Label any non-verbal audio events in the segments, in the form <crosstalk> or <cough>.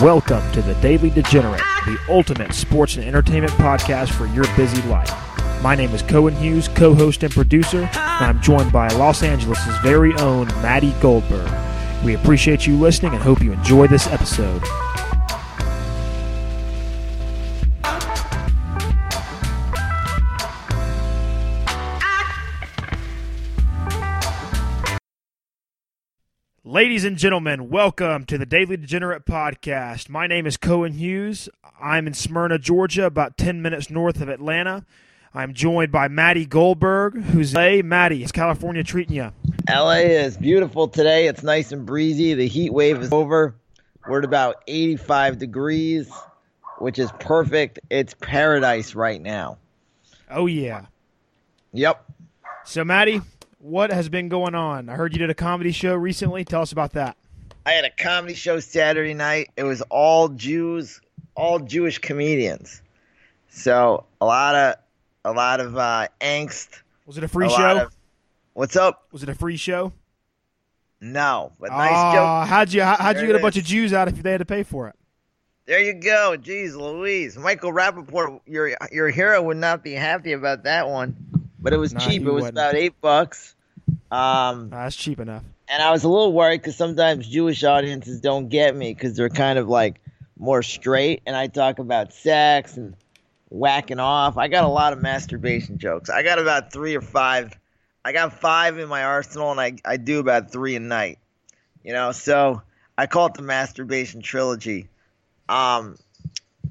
Welcome to the Daily Degenerate, ah. the ultimate sports and entertainment podcast for your busy life. My name is Cohen Hughes, co host and producer, and I'm joined by Los Angeles' very own Matty Goldberg. We appreciate you listening and hope you enjoy this episode. Ladies and gentlemen, welcome to the Daily Degenerate Podcast. My name is Cohen Hughes. I'm in Smyrna, Georgia, about 10 minutes north of Atlanta. I'm joined by Matty Goldberg, who's Hey, Matty, is California treating you? LA is beautiful today. It's nice and breezy. The heat wave is over. We're at about 85 degrees, which is perfect. It's paradise right now. Oh, yeah. Yep. So, Matty, what has been going on? I heard you did a comedy show recently. Tell us about that. I had a comedy show Saturday night. It was all Jews, all Jewish comedians. So a lot of a lot of uh, angst. Was it a free a show? of- what's up? Was it a free show? No, but nice Aw, joke. how'd you how, how'd There you get a bunch of Jews out if they had to pay for it? There you go. Jeez Louise. Michael Rapaport, your your hero would not be happy about that one. But it was Nah, cheap. It was wouldn't. about eight bucks. Um, that's cheap enough. and I was a little worried because sometimes Jewish audiences don't get me because they're kind of like more straight, and I talk about sex and whacking off. I got a lot of masturbation jokes. I got about three or five. I got five in my arsenal, and I I do about three a night. You know, so I call it the masturbation trilogy. Um,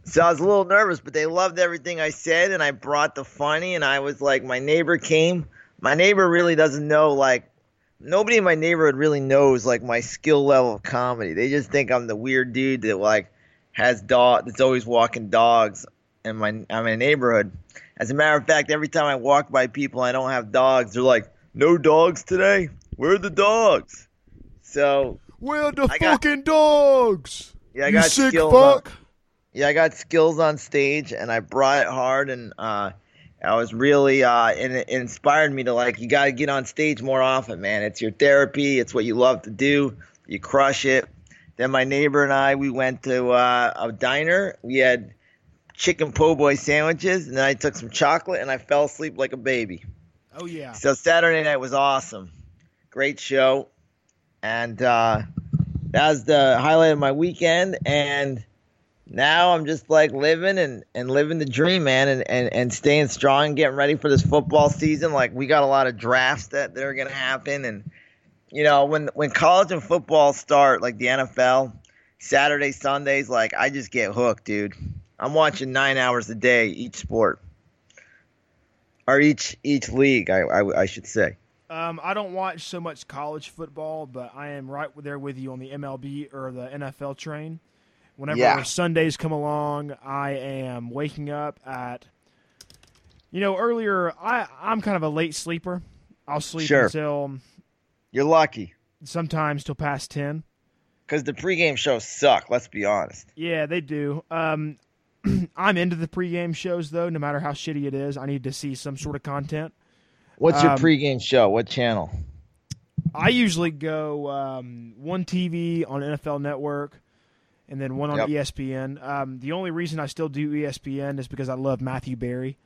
so I was a little nervous, but they loved everything I said, and I brought the funny, and I was like, my neighbor came. My neighbor really doesn't know like nobody in my neighborhood really knows like my skill level of comedy. They just think I'm the weird dude that like has dog that's always walking dogs in my in my neighborhood. As a matter of fact, every time I walk by people I don't have dogs, they're like, "No dogs today. Where are the dogs?" So Where the I got- fucking dogs? yeah, I you got sick skills. on- yeah, I got skills on stage, and I brought it hard, and uh, I was really, uh, and it inspired me to like, you got to get on stage more often, man. It's your therapy. It's what you love to do. You crush it. Then my neighbor and I, we went to uh, a diner. We had chicken po' boy sandwiches, and then I took some chocolate, and I fell asleep like a baby. Oh yeah. So Saturday night was awesome. Great show. And uh, that was the highlight of my weekend. And now I'm just like living and, and living the dream, man, and, and, and staying strong and getting ready for this football season. Like we got a lot of drafts that, that are gonna happen and you know, when when college and football start, like the NFL, Saturday, Sundays, like I just get hooked, dude. I'm watching nine hours a day each sport. Or each each league, I, I, I should say. Um, I don't watch so much college football, but I am right there with you on the MLB or the NFL train. Whenever Yeah. Sundays come along, I am waking up at. You know, earlier I I'm kind of a late sleeper. I'll sleep Sure. until You're lucky. sometimes till past ten. Because the pregame shows suck, let's be honest. Yeah, they do. Um, <clears throat> I'm into the pregame shows though. No matter how shitty it is, I need to see some sort of content. What's your Um, pregame show? What channel? I usually go um, one TV on NFL Network, and then one on Yep. ESPN. Um, the only reason I still do ESPN is because I love Matthew Berry.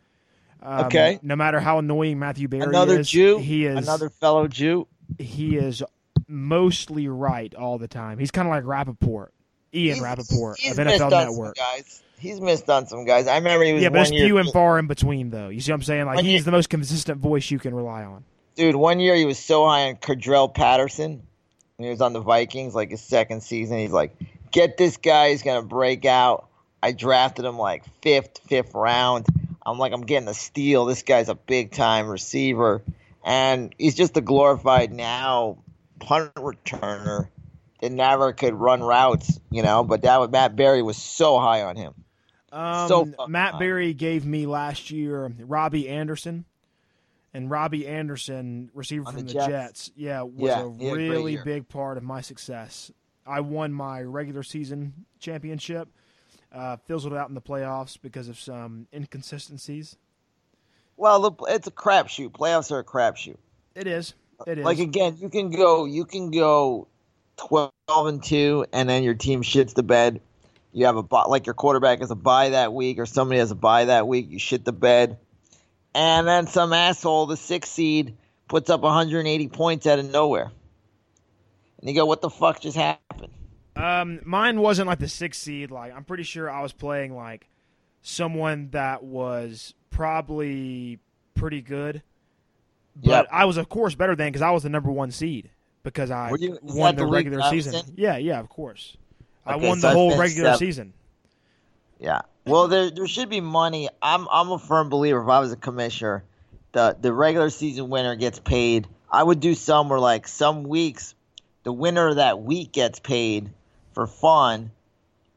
Um, Okay. No matter how annoying Matthew Berry Another is, Jew? he is Another fellow Jew? he is mostly right all the time. He's kind of like Rapoport, Ian Rapoport he's of missed NFL on Network. Some guys. He's missed on some guys. I remember he was Yeah, but it's year. few and far in between, though. You see what I'm saying? Like he's year- the most consistent voice you can rely on. Dude, one year he was so high on Cordarrelle Patterson. When he was on the Vikings, like his second season. He's like, get this guy. He's going to break out. I drafted him like fifth, fifth round. I'm like, I'm getting a steal. This guy's a big time receiver. And he's just a glorified now punt returner that never could run routes, you know. But that was, Matt Berry was so high on him. Um, So Matt high. Berry gave me last year Robbie Anderson, and Robbie Anderson, receiver On from the the Jets? Jets, yeah, was Yeah, a had a really big part of my success. I won my regular season championship, uh, fizzled out in the playoffs because of some inconsistencies. Well, it's a crapshoot. Playoffs are a crapshoot. It is. It is. Like again, you can go you can go twelve and two, and then your team shits the bed. You have a like your quarterback has a bye that week, or somebody has a bye that week. You shit the bed, and then some asshole, the sixth seed, puts up 180 points out of nowhere, and you go, "What the fuck just happened?" Um, mine wasn't like the sixth seed. Like I'm pretty sure I was playing like someone that was probably pretty good. But Yep. I was, of course, better than because I was the number one seed because I you- won the regular that I was season. Yeah, yeah, of course. I won so the whole regular season. Yeah. Well, there there should be money. I'm I'm a firm believer. If I was a commissioner, the the regular season winner gets paid. I would do some where like some weeks, the winner of that week gets paid for fun.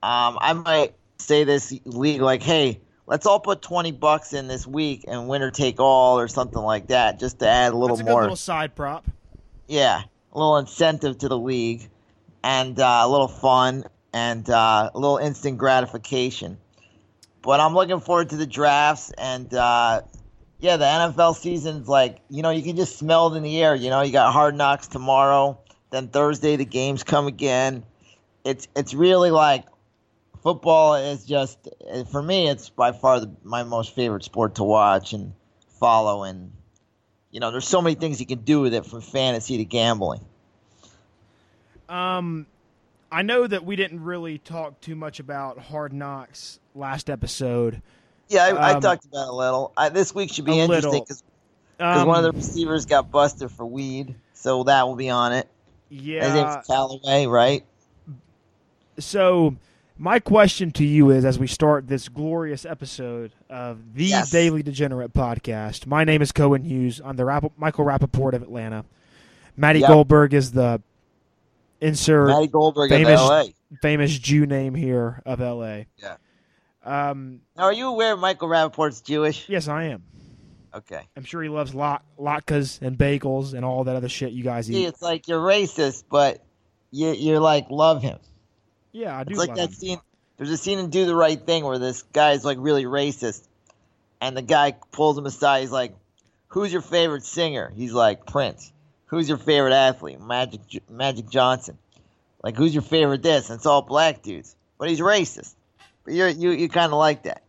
Um, I might say this league like, hey, let's all put twenty bucks in this week and winner take all or something like that, just to add a little That's a more. little side prop. Yeah, a little incentive to the league, and uh, a little fun, and uh, a little instant gratification. But I'm looking forward to the drafts, and uh, yeah, the NFL season's like you know you can just smell it in the air. You know, you got Hard Knocks tomorrow, then Thursday the games come again. It's it's really like football is just for me. It's by far the, my most favorite sport to watch and follow, and you know, there's so many things you can do with it from fantasy to gambling. Um, I know that we didn't really talk too much about Hard Knocks last episode. Yeah, I, I Um, talked about it a little. I, this week should be interesting because Um, one of the receivers got busted for weed, so that will be on it. Yeah, His name's Callaway, right? So, my question to you is as we start this glorious episode of the Yes. Daily Degenerate podcast, my name is Cohen Hughes. I'm the Rapp- Michael Rapaport of Atlanta. Matty Yep. Goldberg is the insert Matty Goldberg famous- of LA. famous Jew name here of LA. Yeah. Um, Now, are you aware Michael Rapaport's Jewish? yes, I am. Okay. I'm sure he loves lot- latkes and bagels and all that other shit you guys See, eat. it's like you're racist, but you you're like love him. Yeah, I do. It's like that him. scene. There's a scene in Do the Right Thing where this guy's like really racist, and the guy pulls him aside. He's like, "Who's your favorite singer?" He's like, "Prince." Who's your favorite athlete? Magic Magic Johnson. Like, who's your favorite this? And it's all black dudes, but he's racist. But you're you you kind of like that.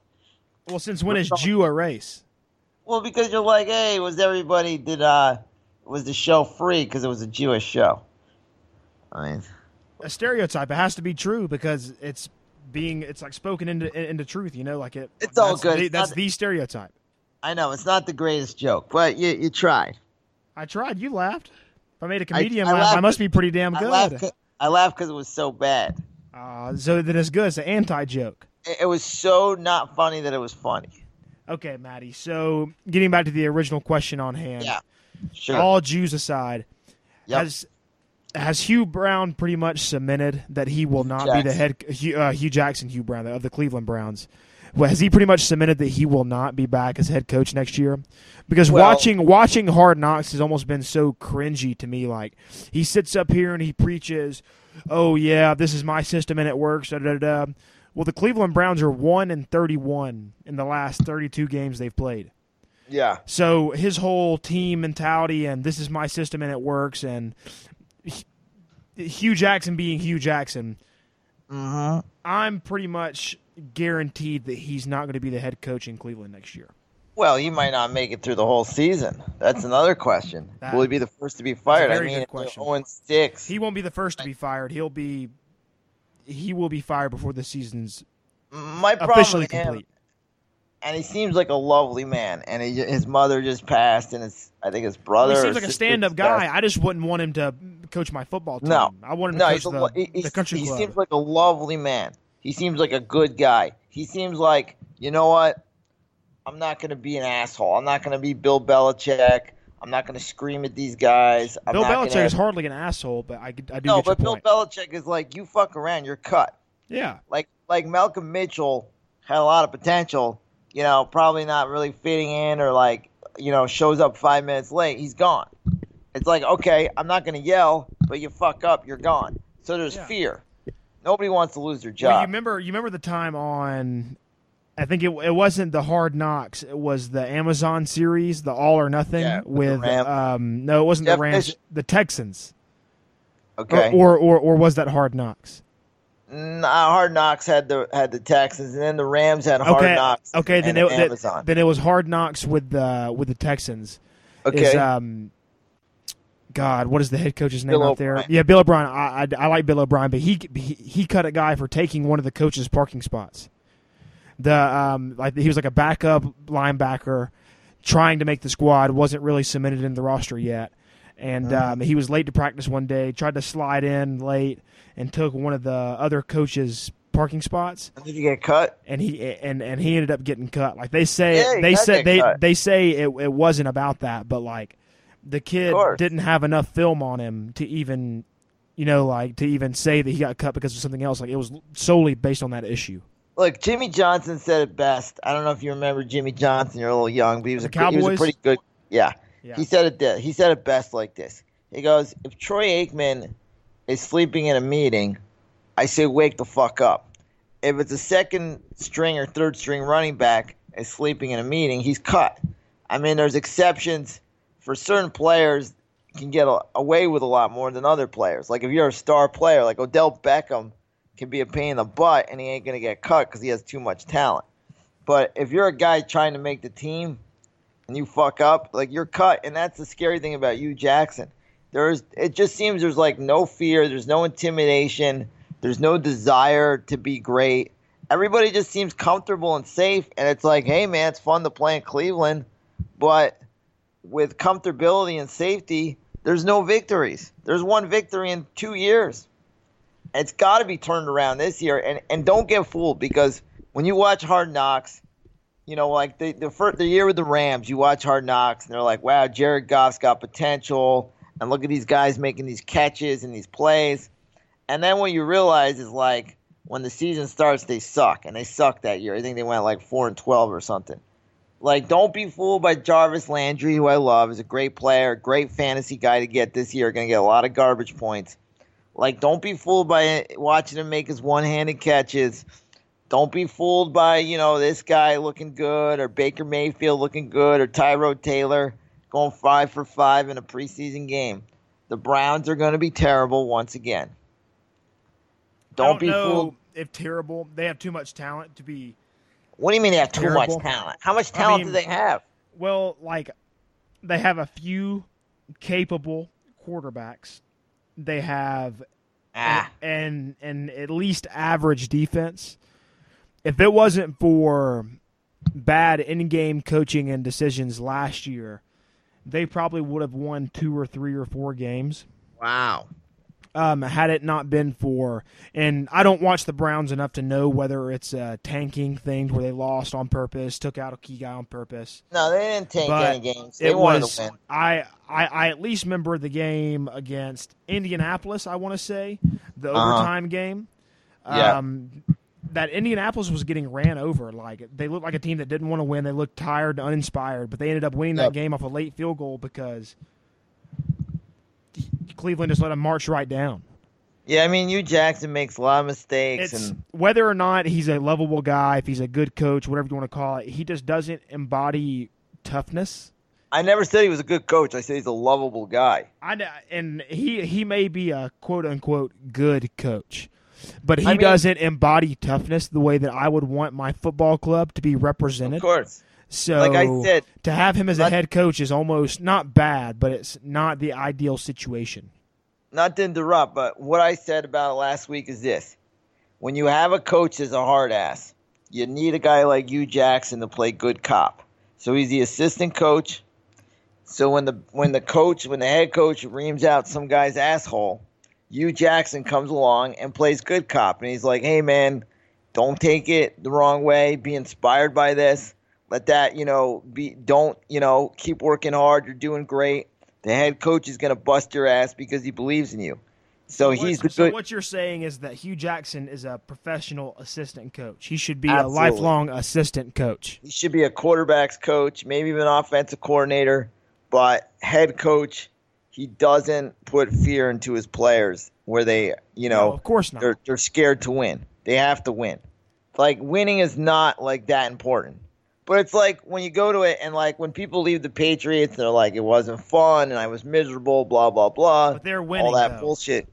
Well, since when is Jew a race? Well, because you're like, hey, was everybody did uh was the show free because it was a Jewish show? I mean, a stereotype. It has to be true because it's being it's like spoken into into truth. You know, like it. It's all good. The, It's that's not- the stereotype. I know it's not the greatest joke, but you you tried. I tried. You laughed. If I made a comedian I laugh, I must be pretty damn I laughed. good. I laughed because it was so bad. Uh, so then it's good. It's an anti joke. It, it was so not funny that it was funny. Okay, Matty. So getting back to the original question on hand. Yeah, sure. All Jews aside, Yep. has has Hugh Brown pretty much cemented that he will not be the head Hugh, uh, Hue Jackson, Hugh Brown of the Cleveland Browns. Well, has he pretty much cemented that he will not be back as head coach next year? Because Well- watching watching Hard Knocks has almost been so cringy to me. Like he sits up here and he preaches, "Oh yeah, this is my system and it works." Da, da, da. Well, the Cleveland Browns are one and thirty-one in the last thirty-two games they've played. yeah, So his whole team mentality and this is my system and it works and Hue Jackson being Hue Jackson, hmm I'm pretty much guaranteed that he's not going to be the head coach in Cleveland next year. Well, he might not make it through the whole season. That's another question. That- Will he be the first to be fired? I very mean, good if question. 0 and six. He won't be the first to be fired. He'll be he will be fired before the season's my problem officially with him, complete. And he seems like a lovely man. And he, his mother just passed, and his I think his brother. he seems like a stand-up guy. passed. I just wouldn't want him to coach my football team. No. I want him to No, coach a, the, he, the country he club. seems like a lovely man. He seems like a good guy. He seems like you know what? I'm not going to be an asshole. I'm not going to be Bill Belichick. I'm not going to scream at these guys. I'm Bill Belichick gonna- is hardly an asshole, but I, I do no, but Bill point. Belichick is like you fuck around, you're cut. yeah. Like like Malcolm Mitchell had a lot of potential. You know, probably not really fitting in, or like you know shows up five minutes late. He's gone. It's like okay, I'm not going to yell, but you fuck up, you're gone. So there's Yeah. fear. Nobody wants to lose their Well, job. you remember you remember the time on I think it it wasn't the Hard Knocks. It was the Amazon series, the All or Nothing Yeah, with with um no, it wasn't the Jeff Rams, Fish- the Texans. okay. Or, or or or was that Hard Knocks? Nah, Hard Knocks had the had the Texans, and then the Rams had Hard okay, Knocks. okay. Then it, Amazon. then it was Hard Knocks with the with the Texans. okay, Is, um, God, what is the head coach's name Bill out there? Yeah, Bill O'Brien. I, I, I like Bill O'Brien, but he, he he cut a guy for taking one of the coach's parking spots. The um, like he was like a backup linebacker, trying to make the squad, wasn't really cemented in the roster yet, and Uh-huh. um, he was late to practice one day. Tried to slide in late and took one of the other coaches' parking spots did you get cut? and he and and he ended up getting cut. Like they say, Yeah, they said they cut. they say it it wasn't about that, but like the kid didn't have enough film on him to even, you know, like to even say that he got cut because of something else. Like it was solely based on that issue. Look, Jimmy Johnson said it best. I don't know if you remember Jimmy Johnson. You're a little young, but he was, The a, he was a pretty good. Yeah. He said it. He said it best like this. He goes, "If Troy Aikman is sleeping in a meeting, I say wake the fuck up. If it's a second string or third string running back is sleeping in a meeting, he's cut. I mean, there's exceptions for certain players can get away with a lot more than other players. Like if you're a star player, like Odell Beckham can be a pain in the butt and he ain't gonna get cut because he has too much talent. But if you're a guy trying to make the team and you fuck up, like you're cut, and that's the scary thing about Hue Jackson. There's it just seems there's like no fear, there's no intimidation, there's no desire to be great. Everybody just seems comfortable and safe, and it's like, hey man, it's fun to play in Cleveland, but with comfortability and safety, there's no victories. There's one victory in two years. It's got to be turned around this year, and and don't get fooled because when you watch Hard Knocks, you know, like the the first the year with the Rams, you watch Hard Knocks, and they're like, wow, Jared Goff's got potential, and look at these guys making these catches and these plays, and then what you realize is like when the season starts, they suck, and they suck that year. I think they went like four and twelve or something. Like, don't be fooled by Jarvis Landry, who I love, is a great player, great fantasy guy to get this year, going to get a lot of garbage points. Like, don't be fooled by watching him make his one-handed catches. Don't be fooled by, you know, this guy looking good or Baker Mayfield looking good or Tyrod Taylor going five for five in a preseason game. The Browns are going to be terrible once again. Don't, I don't be fooled. if terrible. They have too much talent to be. What do you mean they have too much talent? How much I talent mean- do they have? Well, like they have a few capable quarterbacks. They have Ah, and and at least average defense. If it wasn't for bad in-game coaching and decisions last year, they probably would have won two or three or four games. wow. Um, had it not been for, and I don't watch the Browns enough to know whether it's a tanking thing where they lost on purpose, took out a key guy on purpose. No, they didn't take But any games. They it wanted was to win. I, I I at least remember the game against Indianapolis. I want to say the Uh-huh. overtime game. Yeah. Um, that Indianapolis was getting ran over. Like they looked like a team that didn't want to win. They looked tired and uninspired, but they ended up winning Yep. that game off a late field goal because Cleveland just let them march right down. Yeah, I mean, Hue Jackson makes a lot of mistakes, It's and whether or not he's a lovable guy, if he's a good coach, whatever you want to call it, he just doesn't embody toughness. I never said he was a good coach. I said he's a lovable guy. I and he he may be a quote unquote good coach, but he I mean- doesn't embody toughness the way that I would want my football club to be represented. Of course, So, like I said, to have him as a head coach is almost not bad, but it's not the ideal situation. not to interrupt, but what I said about last week is this: when you have a coach that's a hard ass, you need a guy like Hue Jackson to play good cop. So he's the assistant coach. So when the when the coach when the head coach reams out some guy's asshole, Hue Jackson comes along and plays good cop, and he's like, "Hey man, don't take it the wrong way. Be inspired by this. Let that you know be. Don't you know keep working hard. You're doing great. The head coach is gonna bust your ass because he believes in you. So What- he's the so good. what you're saying is that Hue Jackson is a professional assistant coach. He should be a lifelong assistant coach. He should be a quarterbacks coach, maybe even an offensive coordinator, but head coach. He doesn't put fear into his players where they, you No, know, of course not. they're they're scared to win. They have to win. Like winning is not like that important. But it's like when you go to it and like when people leave the Patriots, they're like it wasn't fun and I was miserable, blah blah blah. But they're winning, all that though. bullshit.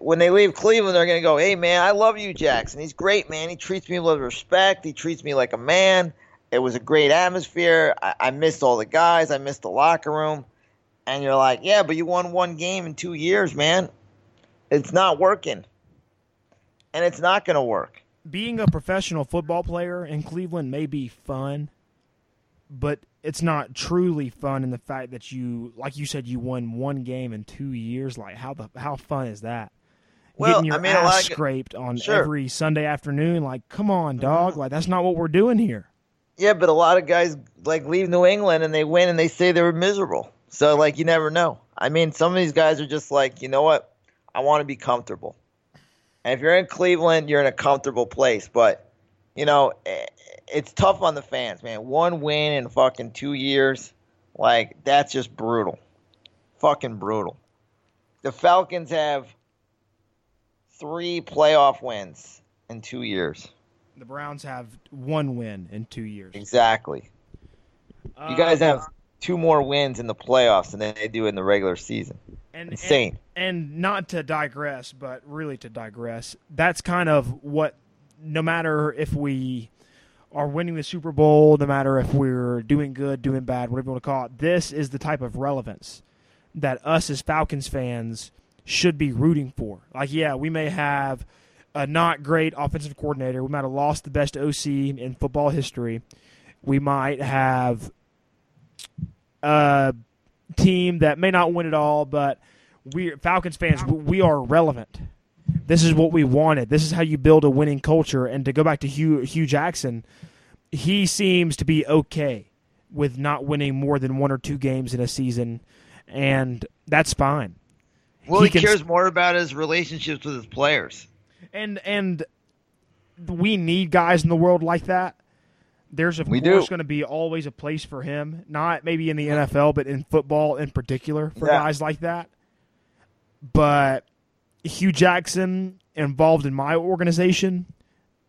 when they leave Cleveland, they're going to go, hey, man, I love Hue Jackson. He's great, man. He treats me with respect. He treats me like a man. It was a great atmosphere. I, I missed all the guys. I missed the locker room. And you're like, yeah, but you won one game in two years, man. It's not working. And it's not going to work. Being a professional football player in Cleveland may be fun, but it's not truly fun in the fact that you, like you said, you won one game in two years. Like how the how fun is that? Well, Getting your I mean, ass of- scraped on Sure. every Sunday afternoon. Like, come on, mm-hmm. dog. Like that's not what we're doing here. Yeah, but a lot of guys like leave New England and they win and they say they were miserable. So like you never know. I mean, some of these guys are just like, you know what? I want to be comfortable. And if you're in Cleveland, you're in a comfortable place. But you know, eh, it's tough on the fans, man. One win in fucking two years, like that's just brutal. Fucking brutal. The Falcons have three playoff wins in two years. The Browns have one win in two years. Exactly. Uh, You guys have two more wins in the playoffs than they do in the regular season. and, Insane. And, and not to digress, but really to digress, that's kind of what. No matter if we are winning the Super Bowl, no matter if we're doing good, doing bad, whatever you want to call it, this is the type of relevance that us as Falcons fans should be rooting for. Like, yeah, we may have a not great offensive coordinator. We might have lost the best OC in football history. We might have a team that may not win it all, but we Falcons fans, we are relevant. This is what we wanted. This is how you build a winning culture. And to go back to Hue, Hue Jackson, he seems to be okay with not winning more than one or two games in a season, and that's fine. Well, He he, can- cares more about his relationships with his players. And and we need guys in the world like that. There's of We course going to be always a place for him, not maybe in the NFL, but in football in particular for Yeah. guys like that. But Hue Jackson involved in my organization,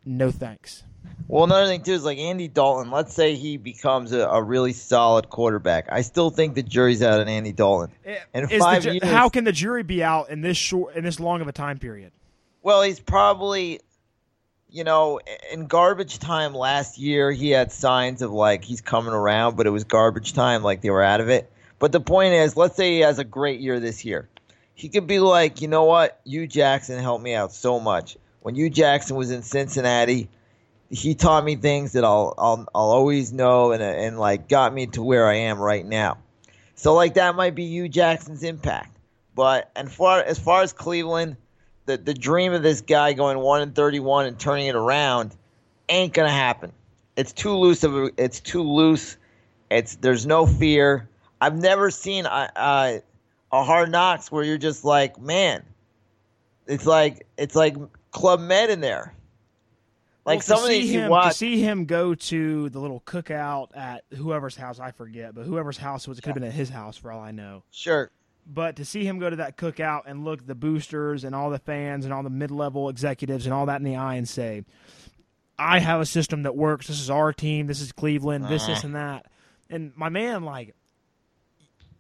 no thanks. Well, another thing too is like Andy Dalton. Let's say he becomes a, a really solid quarterback. I still think the jury's out on Andy Dalton. Eh, is the five ju- years- how can the jury be out in this short in this long of a time period? Well, he's probably, you know, in garbage time last year, he had signs of like he's coming around, but it was garbage time, like they were out of it. But the point is, let's say he has a great year this year. He could be like, you know what? Hue Jackson helped me out so much. When Hue Jackson was in Cincinnati, he taught me things that I'll I'll, I'll always know and and like got me to where I am right now. So like that might be Hue Jackson's impact. But and far as far as Cleveland, the the dream of this guy going one and thirty one and turning it around ain't gonna happen. It's too loose of a, it's too loose. It's there's no fear. I've never seen a, a, a hard knocks where you're just like, man, it's like it's like Club Med in there. Like Well, some to of see him, you to watch, see him go to the little cookout at whoever's house, I forget, but whoever's house was, it could have been at his house for all I know. sure, But to see him go to that cookout and look the boosters and all the fans and all the mid-level executives and all that in the eye and say, "I have a system that works. This is our team. This is Cleveland. This, this, uh-huh. and that." And my man, like,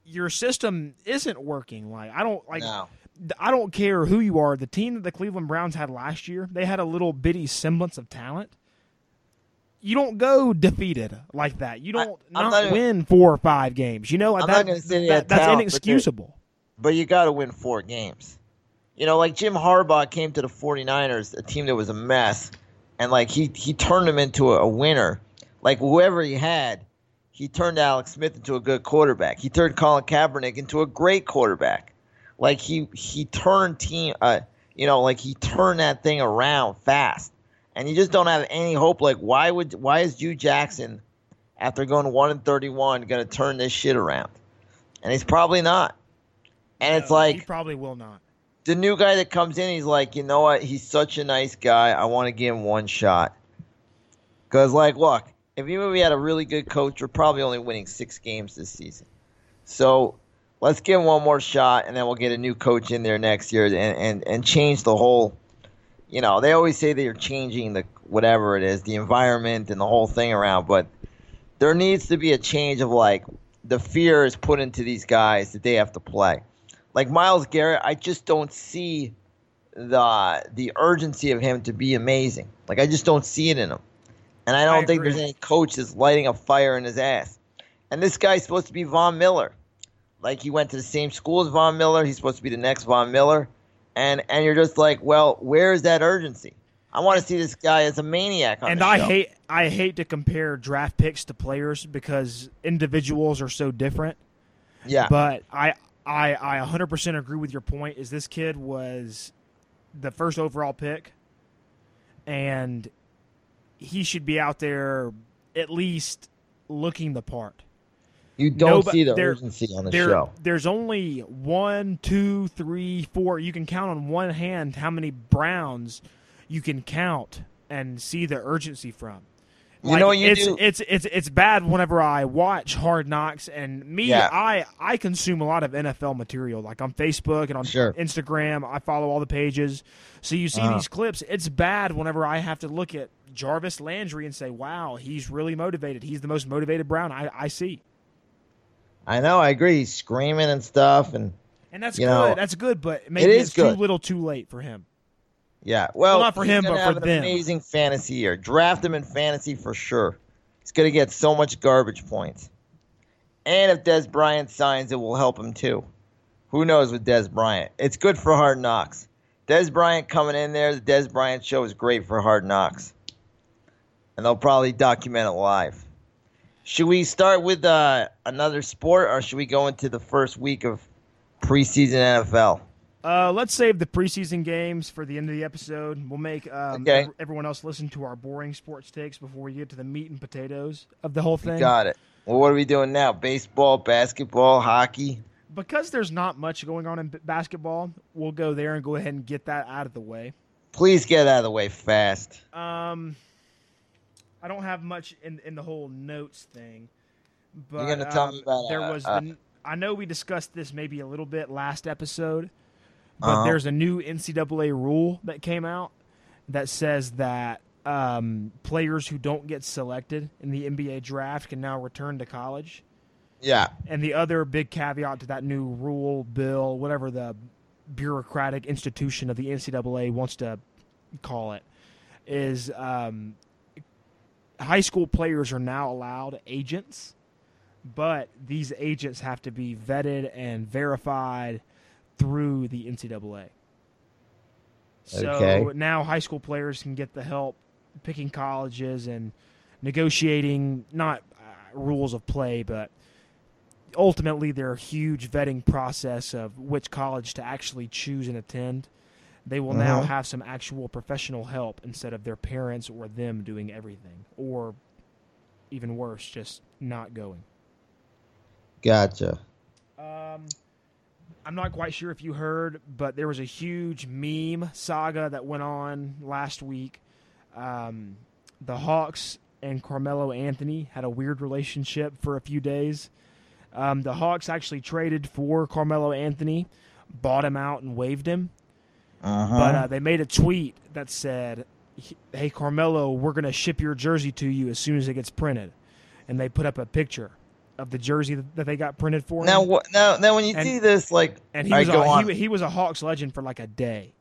your system isn't working. Like, I don't like. no, I don't care who you are. The team that the Cleveland Browns had last year, they had a little bitty semblance of talent. You don't go defeated like that. You don't I'm not, not even- win four or five games. You know, like that, gonna that- that's talent, inexcusable. But you got to win four games. You know, like Jim Harbaugh came to the 49ers, a team that was a mess, and like he he turned them into a, a winner. Like whoever he had, he turned Alex Smith into a good quarterback. He turned Colin Kaepernick into a great quarterback. Like he he turned team, uh, you know, like he turned that thing around fast. And you just don't have any hope. Like why would why is Hue Jackson, after going one and 31, going to turn this shit around? And he's probably not. And it's like he probably will not. the new guy that comes in, he's like, you know what? He's such a nice guy. I want to give him one shot. Because, like, look, if even we had a really good coach, we're probably only winning six games this season. So let's give him one more shot, and then we'll get a new coach in there next year and, and, and change the whole. You know, they always say they're changing the whatever it is, the environment and the whole thing around, but there needs to be a change of like the fear is put into these guys that they have to play. Like Myles Garrett, I just don't see the the urgency of him to be amazing. Like I just don't see it in him, and I don't I think agree. there's any coach that's lighting a fire in his ass. And this guy's supposed to be Von Miller, like he went to the same school as Von Miller. He's supposed to be the next Von Miller, and and you're just like, well, where is that urgency? I want to see this guy as a maniac. On and I show. hate I hate to compare draft picks to players because individuals are so different. yeah, But I I I 100% agree with your point. Is this kid was the first overall pick, and he should be out there at least looking the part. you don't no, but see the there- urgency on the there, show. There's only one, two, three, four. You can count on one hand how many Browns you can count and see the urgency from. You know what you it's, do? It's it's it's bad whenever I watch Hard Knocks and me. Yeah. I I consume a lot of NFL material, like on Facebook and on Sure. Instagram. I follow all the pages, so you see Uh-huh. these clips. It's bad whenever I have to look at Jarvis Landry and say, "Wow, he's really motivated. He's the most motivated Brown I, I see." I know, I agree. He's screaming and stuff, and And that's good. know, that's good, but maybe is it's good. too little, too late for him. Yeah, well, not for him, but for an them. Amazing fantasy year. Draft him in fantasy for sure. He's gonna get so much garbage points. And if Dez Bryant signs, it will help him too. Who knows with Dez Bryant? It's good for Hard Knocks. Dez Bryant coming in there. The Dez Bryant show is great for Hard Knocks, and they'll probably document it live. Should we start with uh, another sport, or should we go into the first week of preseason NFL? Uh, let's save the preseason games for the end of the episode. We'll make um, Okay. ev- everyone else listen to our boring sports takes before we get to the meat and potatoes of the whole thing. Got it. Well, what are we doing now? Baseball, basketball, hockey? Because there's not much going on in b- basketball, we'll go there and go ahead and get that out of the way. Please get out of the way fast. Um, I don't have much in in the whole notes thing, but You're gonna tell me um, about, there uh, was. uh, the, I know we discussed this maybe a little bit last episode, but Uh-huh. there's a new NCAA rule that came out that says that um, players who don't get selected in the NBA draft can now return to college. Yeah. And the other big caveat to that new rule, bill, whatever the bureaucratic institution of the NCAA wants to call it, is um, high school players are now allowed agents, but these agents have to be vetted and verified through the NCAA. So Okay. now high school players can get the help picking colleges and negotiating not uh, rules of play, but ultimately their huge vetting process of which college to actually choose and attend. They will now Mhm. have some actual professional help instead of their parents or them doing everything, or even worse, just not going. Gotcha. Um, I'm not quite sure if you heard, but there was a huge meme saga that went on last week. Um, the Hawks and Carmelo Anthony had a weird relationship for a few days. Um, the Hawks actually traded for Carmelo Anthony, bought him out, and waived him. Uh-huh. But uh, they made a tweet that said, "Hey Carmelo, we're gonna ship your jersey to you as soon as it gets printed," and they put up a picture of the jersey that they got printed for him. now, what? Now, now, when you And- see this, like, And he was a, on. he, he was a Hawks legend for like a day.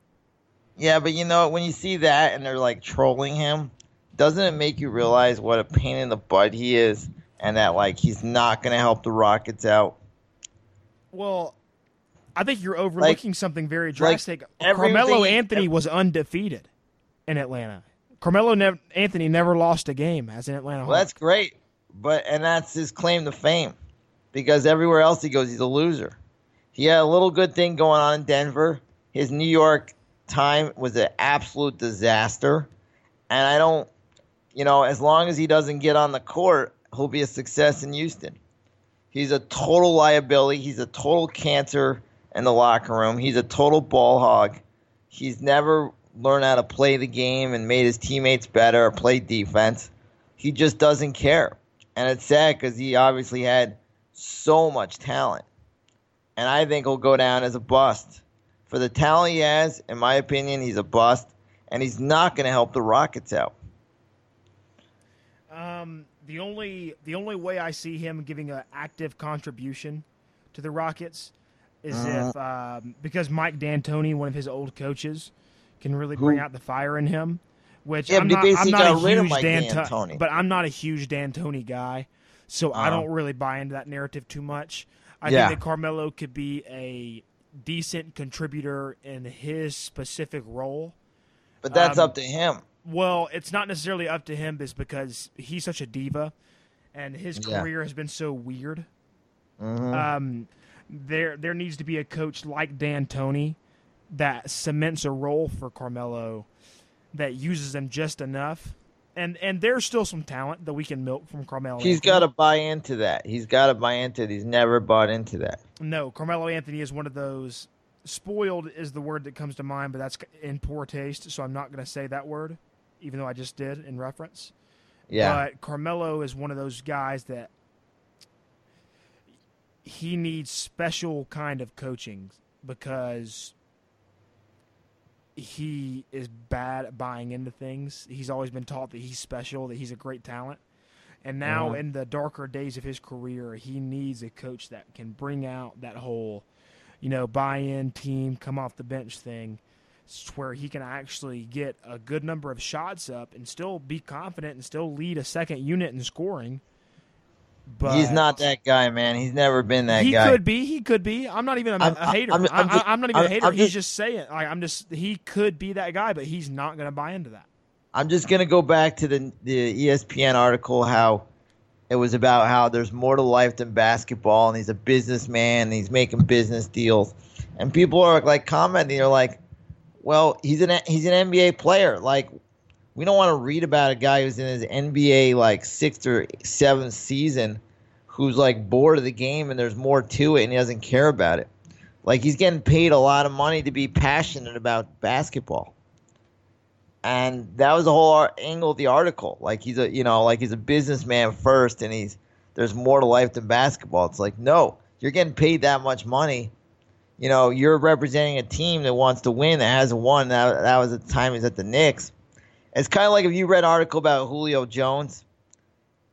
yeah, but you know, when you see that and they're like trolling him, doesn't it make you realize what a pain in the butt he is, and that like he's not gonna help the Rockets out? Well, I think you're overlooking something very drastic. everything Carmelo he- Anthony was undefeated in Atlanta. Carmelo nev- Anthony never lost a game as an Atlanta Well, Hawk. that's great, but and that's his claim to fame, because everywhere else he goes, he's a loser. He had a little good thing going on in Denver. His New York time was an absolute disaster, and I don't, you know, as long as he doesn't get on the court, he'll be a success in Houston. He's a total liability. He's a total cancer in the locker room. He's a total ball hog. He's never learned how to play the game and made his teammates better or play defense he just doesn't care. And it's sad because he obviously had so much talent. And I think he'll go down as a bust. For the talent he has, in my opinion, he's a bust. And he's not going to help the Rockets out. Um, the only the only way I see him giving an active contribution to the Rockets is Uh-huh. if um, because Mike D'Antoni, one of his old coaches, can really bring out the fire in him. Which Yeah, I'm not, I'm not a huge Mike Dan D'Antoni. but I'm not a huge D'Antoni guy, so I Uh-huh. don't really buy into that narrative too much. I Yeah. think that Carmelo could be a decent contributor in his specific role. But that's Um, up to him. Well, it's not necessarily up to him, is because he's such a diva, and his Yeah. career has been so weird. Mhm. Um, there, there needs to be a coach like D'Antoni that cements a role for Carmelo, that uses him just enough, and and there's still some talent that we can milk from Carmelo. He's got to buy into that. He's got to buy into it. He's never bought into that. No, Carmelo Anthony is one of those. Spoiled is the word that comes to mind, but that's in poor taste, so I'm not going to say that word, even though I just did in reference. Yeah. But Carmelo is one of those guys that he needs special kind of coaching because he is bad at buying into things. He's always been taught that he's special, that he's a great talent. And now Mhm. in the darker days of his career, he needs a coach that can bring out that whole, you know, buy-in team, come off the bench thing where he can actually get a good number of shots up and still be confident and still lead a second unit in scoring. But He's not that guy, man. He's never been that he guy. He could be. He could be. I'm not even a, I'm- a hater. I'm- I'm just- I, am not even a I'm- hater. I'm he's just- just saying. Like, I'm just. He could be that guy, but he's not going to buy into that. I'm just gonna go back to the the ESPN article how it was about how there's more to life than basketball, and he's a businessman, and he's making business deals, and people are like commenting, they're like, "Well, he's an he's an NBA player. Like, we don't want to read about a guy who's in his NBA like sixth or seventh season, who's like bored of the game, and there's more to it, and he doesn't care about it. Like, he's getting paid a lot of money to be passionate about basketball." and that was the whole angle of the article. Like he's a you know like he's a businessman first, and he's there's more to life than basketball. It's like no, you're getting paid that much money. You know, you're representing a team that wants to win that hasn't won. That that was the time he's at the Knicks. It's kind of like if you read an article about Julio Jones,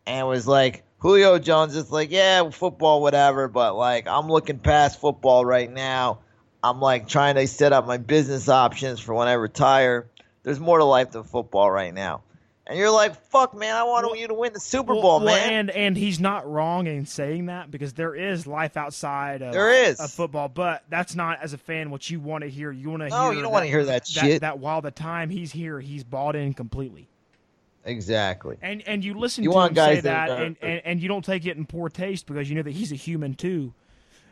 and was like Julio Jones is like, yeah, football, whatever, but like I'm looking past football right now. I'm like trying to set up my business options for when I retire. There's more to life than football right now. And you're like, fuck, man, I want Well- you to win the Super Bowl, well, man. and and he's not wrong in saying that because there is life outside of, There is. of football, but that's not as a fan what you want to hear. You want to No, hear you don't wanna hear that shit. That while the time he's here, he's bought in completely. exactly. And and you listen You to want him guys say that that, and, and and you don't take it in poor taste because you know that he's a human too.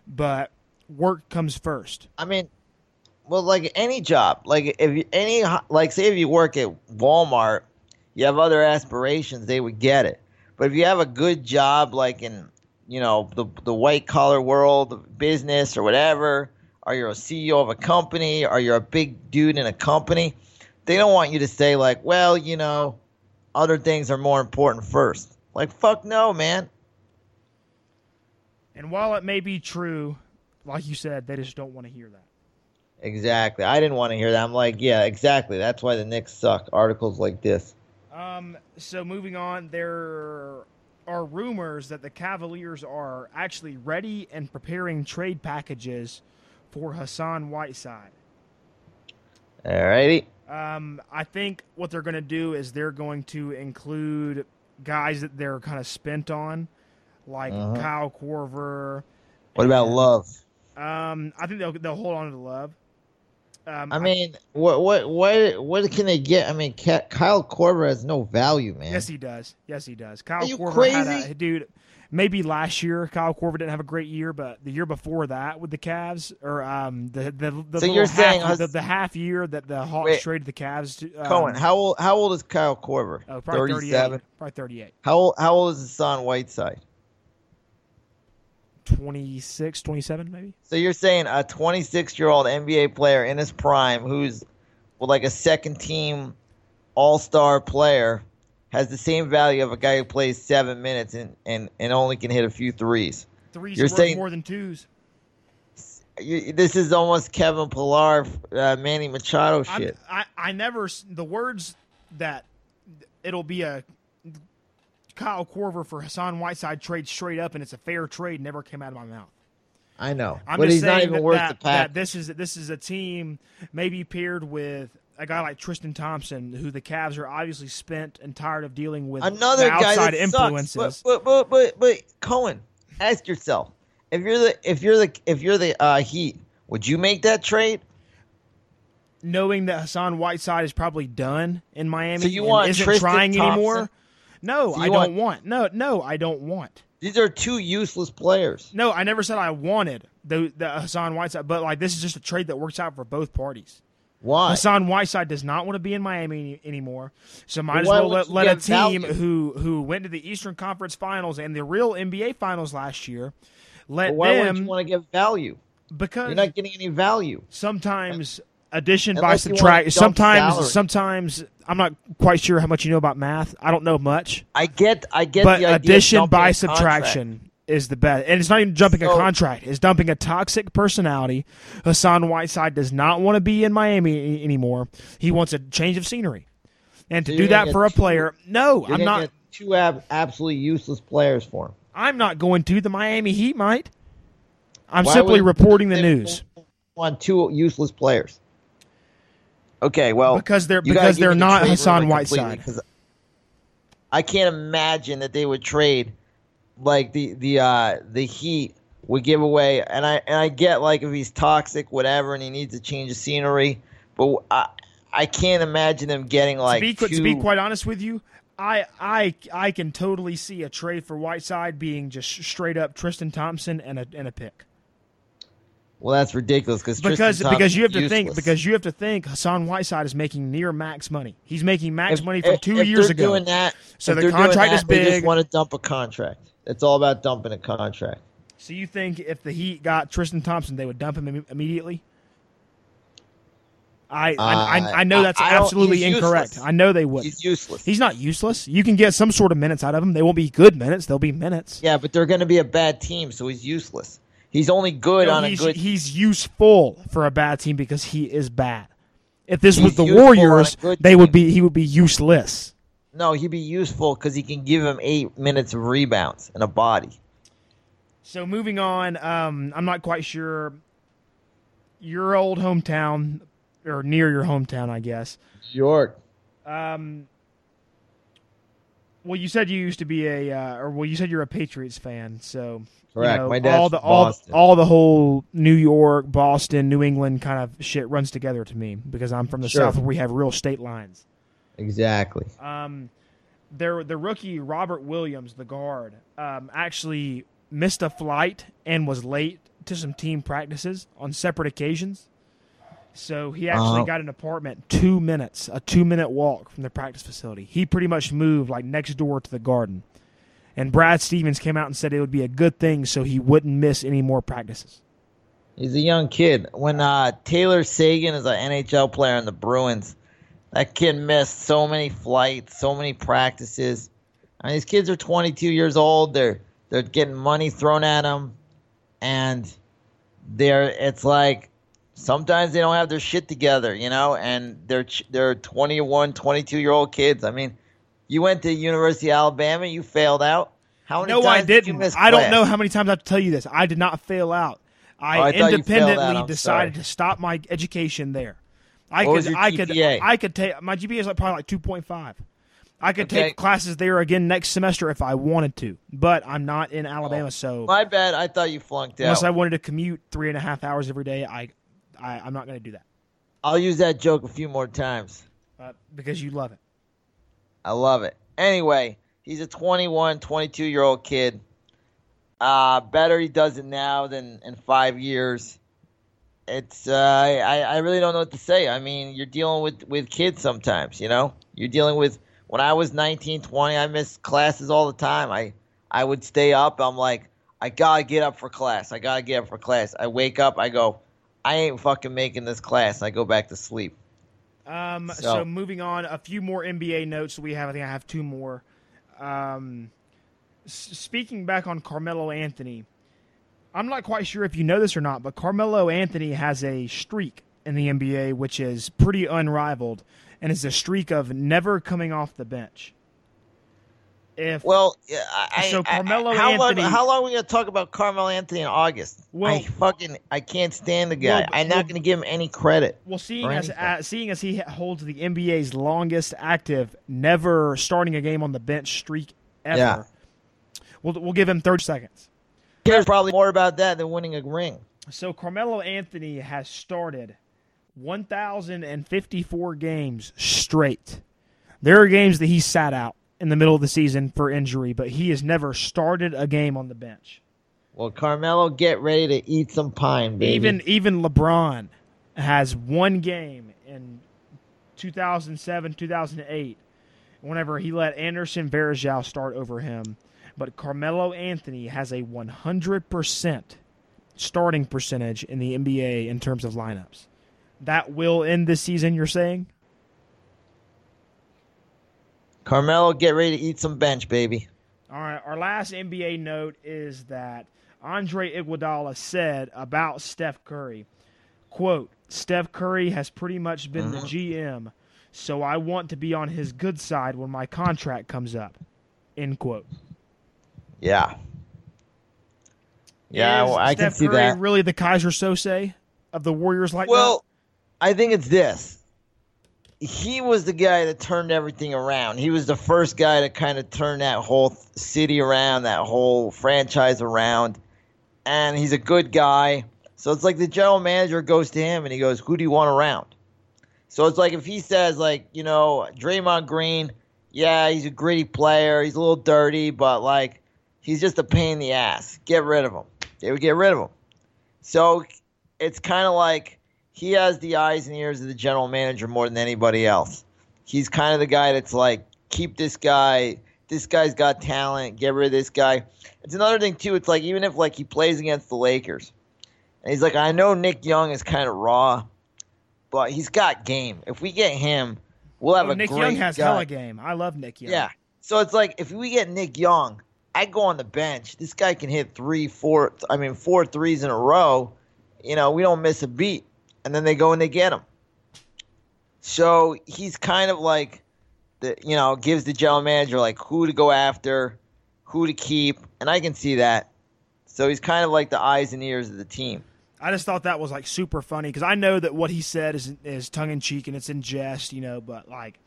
But work comes first. I mean, well, like any job, like if you, any, like say if you work at Walmart, you have other aspirations, they would get it. But if you have a good job, like in, you know, the the white collar world, business or whatever, or you're a CEO of a company, or you're a big dude in a company, they don't want you to say like, well, you know, other things are more important first. Like, fuck no, man. And while it may be true, like you said, they just don't want to hear that. Exactly. I didn't want to hear that. I'm like, yeah, exactly. That's why the Knicks suck. Articles like this. Um, so moving on, there are rumors that the Cavaliers are actually ready and preparing trade packages for Hassan Whiteside. Alrighty. Um, I think what they're going to do is they're going to include guys that they're kind of spent on, like Uh-huh. Kyle Korver. What about Love? Um, I think they'll they'll hold on to Love. Um, I mean, what what what what can they get? I mean, Kyle Korver has no value, man. Yes, he does. Yes, he does. Kyle Are you Korver had crazy? a dude. Maybe last year Kyle Korver didn't have a great year, but the year before that with the Cavs, or um the the, the So you're half, saying Hus- the, the half year that the Hawks Wait. traded the Cavs to um, Cohen, how old how old is Kyle Korver? Oh, probably 38. Thirty-seven. Probably 38. How old how old is Hassan Whiteside? 26, 27 maybe. So you're saying a 26 year old NBA player in his prime, who's well, like a second team All Star player, has the same value of a guy who plays seven minutes and, and, and only can hit a few threes. Threes You're worth saying- more than twos. You, this is almost Kevin Pillar, uh, Manny Machado shit. I I never the words that it'll be a Kyle Korver for Hassan Whiteside trade straight up and it's a fair trade never came out of my mouth. I know, I'm but he's not even that, worth that, the pack. this is this is a team maybe paired with a guy like Tristan Thompson, who the Cavs are obviously spent and tired of dealing with Another outside influences. sucks. But, but but but but Cohen, ask yourself if you're the if you're the if you're the uh, Heat, would you make that trade? knowing that Hassan Whiteside is probably done in Miami So you and want isn't Tristan trying Thompson? anymore. No, I don't want- want. No, no, I don't want. These are two useless players. No, I never said I wanted the, the Hassan Whiteside, but like this is just a trade that works out for both parties. Why? Hassan Whiteside does not want to be in Miami any- anymore, so might Well, as well let, let a team value? who who went to the Eastern Conference Finals and the real NBA Finals last year let why them you want to give value? because You're not getting any value. sometimes addition by Unless you wanna subtract. dump Sometimes, salary. sometimes I'm not quite sure how much you know about math. I don't know much, I get I get but the idea addition by a contract. subtraction is the best. And it's not even jumping a contract; it's dumping a toxic personality. Hassan Whiteside does not want to be in Miami anymore. He wants a change of scenery, and to So do that for a two- player, no, I'm not. two ab- absolutely useless players for him. I'm not going to. The Miami Heat might. I'm Why simply reporting the news On two useless players. Okay, well, because they're because they're not Hassan Whiteside. I can't imagine that they would trade like the the uh the Heat would give away, and I and I get like if he's toxic, whatever, and he needs to change the scenery, but I I can't imagine them getting like to, be, two, to be quite honest with you, I I I can totally see a trade for Whiteside being just straight up Tristan Thompson and a and a pick. Well, that's ridiculous because Because because you have to useless. think because you have to think Hassan Whiteside is making near max money. He's making max If- money from if- two if years ago. Doing that, So the contract that, is They just want to dump a contract. It's all about dumping a contract. So you think if the Heat got Tristan Thompson, they would dump him im- immediately? I I, I, I know Uh, that's I don't- absolutely incorrect. useless. I know they would. He's useless. He's not useless. You can get some sort of minutes out of him. They won't be good minutes. They'll be minutes. yeah, but they're going to be a bad team, so he's useless. He's only good No, on a he's, good. he's useful for a bad team because he is bad. If this was the useful on a Warriors, good they would be he would be useless. no, he'd be useful because he can give him eight minutes of rebounds and a body. So moving on, um, I'm not quite sure your old hometown or near your hometown, I guess. York. Um, well, you said you used to be a, uh, or well, you said you're a Patriots fan, so you Correct. know, My dad's all the all, Boston. all the whole New York, Boston, New England kind of shit runs together to me because I'm from the Sure. South where we have real state lines. Exactly. Um, their the rookie Robert Williams, the guard, um, actually missed a flight and was late to some team practices on separate occasions. So he actually Uh-huh. got an apartment two minutes, a two minute walk from the practice facility. He pretty much moved like next door to the garden. And Brad Stevens came out and said it would be a good thing so he wouldn't miss any more practices. He's a young kid. When uh, Tyler Seguin is an NHL player in the Bruins, that kid missed so many flights, so many practices. I mean, these kids are 22 years old. They're they're getting money thrown at them, and they're it's like sometimes they don't have their shit together, you know. And they're they're 21, 22 year old kids. I mean, you went to University of Alabama, you failed out. How many No, times I did you didn't. miss I don't know how many times I have to tell you this. I did not fail out. I Oh, I thought you failed independently out. Decided sorry. to stop my education there. I What could, was your I could? I could take my GPA is like probably like two point five. I could Okay. take classes there again next semester if I wanted to, but I'm not in Alabama, so My bad. I thought you flunked out. unless I wanted to commute three and a half hours every day, I, I I'm not going to do that I'll use that joke a few more times. uh, because you love it. I love it. Anyway, he's a 21, 22 year old kid. Uh, better he does it now than in five years. It's uh, I, I really don't know what to say. I mean, you're dealing with, with kids sometimes, you know? You're dealing with when I was 19, 20, I missed classes all the time. I I would stay up. I'm like, I gotta get up for class. I gotta get up for class. I wake up, I go, I ain't fucking making this class. I go back to sleep. Um, so. So- moving on, a few more NBA notes we have. I think I have two more. Um, s- speaking back on Carmelo Anthony, I'm not quite sure if you know this or not, but Carmelo Anthony has a streak in the NBA which is pretty unrivaled, and it's a streak of never coming off the bench. If Well, I, So I- Carmelo how Anthony- Long, how long are we gonna talk about Carmelo Anthony in August? Well- I fucking I can't stand the guy. Well, I'm not well- gonna give him any credit. well, seeing as uh, seeing as he holds the NBA's longest active, never starting a game on the bench streak ever, Yeah. we'll we'll give him thirty seconds. Cares probably more about that than winning a ring. So Carmelo Anthony has started 1,054 games straight. There are games that he sat out in the middle of the season for injury, but he has never started a game on the bench. Well, Carmelo, get ready to eat some pine, baby. Even even LeBron has one game in 2007, 2008, whenever he let Anderson Varejao start over him. But Carmelo Anthony has a 100% starting percentage in the NBA in terms of lineups. That will end this season, you're saying? Carmelo, get ready to eat some bench, baby. All right, our last NBA note is that Andre Iguodala said about Steph Curry, quote, Steph Curry has pretty much been the mm-hmm. GM, so I want to be on his good side when my contract comes up. End quote. Yeah. Yeah, well, I Steph can see Curry that. really the Keyser Söze of the Warriors like Well, I think it's this. He was the guy that turned everything around. He was the first guy to kind of turn that whole city around, that whole franchise around. And he's a good guy. So it's like the general manager goes to him and he goes, Who do you want around? So it's like if he says, like, you know, Draymond Green, yeah, he's a gritty player. He's a little dirty, but, like, he's just a pain in the ass. Get rid of him. They would get rid of him. So it's kind of like he has the eyes and ears of the general manager more than anybody else. He's kind of the guy that's like, keep this guy. This guy's got talent. Get rid of this guy. It's another thing too. It's like even if like he plays against the Lakers, and he's like, I know Nick Young is kind of raw, but he's got game. If we get him, we'll have a Nick Young has guy. hella game. I love Nick Young. Yeah. So it's like if we get Nick Young, I go on the bench. This guy can hit three, four, I mean, four threes in a row. You know, we don't miss a beat. And then they go and they get him. So he's kind of like, the you know, gives the general manager like who to go after, who to keep. And I can see that. So he's kind of like the eyes and ears of the team. I just thought that was like super funny because I know that what he said is is tongue in cheek and it's in jest, you know. But like,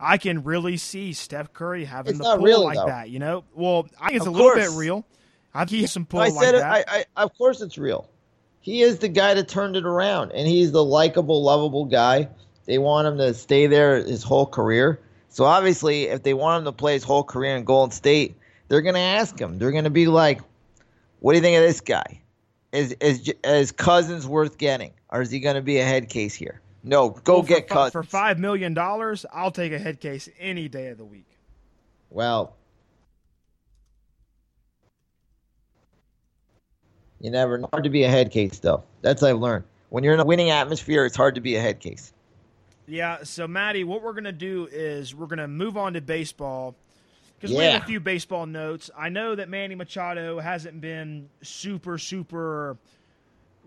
I can really see Steph Curry having It's the not pull really, like though. that, you know. Well, I think it's Of a little bit real. I think he has some pull I like said it. I, I, of course, it's real. He is the guy that turned it around, and he's the likable, lovable guy. They want him to stay there his whole career. So obviously, if they want him to play his whole career in Golden State, they're going to ask him. They're going to be like, "What do you think of this guy? Is is is Cousins worth getting, or is he going to be a head case here?" No, go Well, get fi- Cousins. for five million dollars. I'll take a head case any day of the week. Well, you never know. Hard to be a head case, though. That's what I've learned. When you're in a winning atmosphere, it's hard to be a head case. Yeah, so Matty, what we're gonna do is we're gonna move on to baseball because we have a few baseball notes. I know that Manny Machado hasn't been super super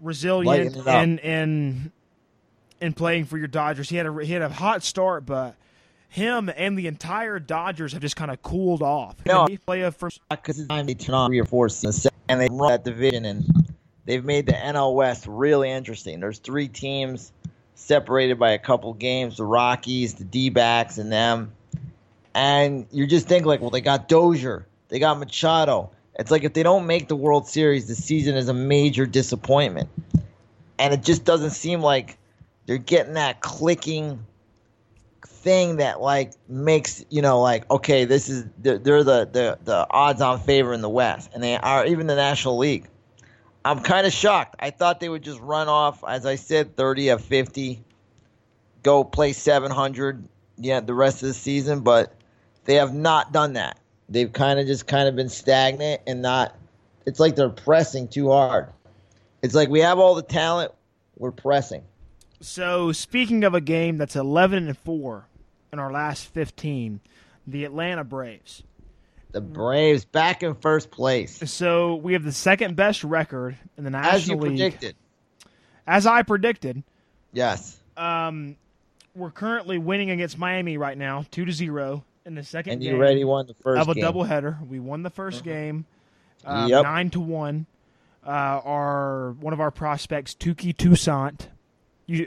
resilient Lighten it up. in in in playing for your Dodgers. He had a he had a hot start, but him and the entire Dodgers have just kind of cooled off. No. He play a first. Because it's time they turn on three or four seasons and they run that division, and they've made the NL West really interesting. There's three teams separated by a couple games: the Rockies, the D-backs, and them. And you just think like, well, they got Dozier, they got Machado. It's like if they don't make the World Series, the season is a major disappointment. And it just doesn't seem like they're getting that clicking thing that like makes you know like okay this is they're, they're the, the the odds on favor in the west and they are even the national league. I'm kind of shocked. I thought they would just run off as i said 30 of 50 go play 700 yeah the rest of the season but they have not done that. They've kind of just kind of been stagnant and not it's like they're pressing too hard. It's like we have all the talent we're pressing So speaking of a game that's eleven and four in our last fifteen, the Atlanta Braves. the braves back in first place So we have the second best record in the National as you League. predicted As I predicted, yes um, we're currently winning against Miami right now, two to zero in the second and game you already won the first of a game. Uh-huh. doubleheader. We won the 1st game, um, Yep. nine to one. Uh, our one of our prospects, Touki Toussaint, you,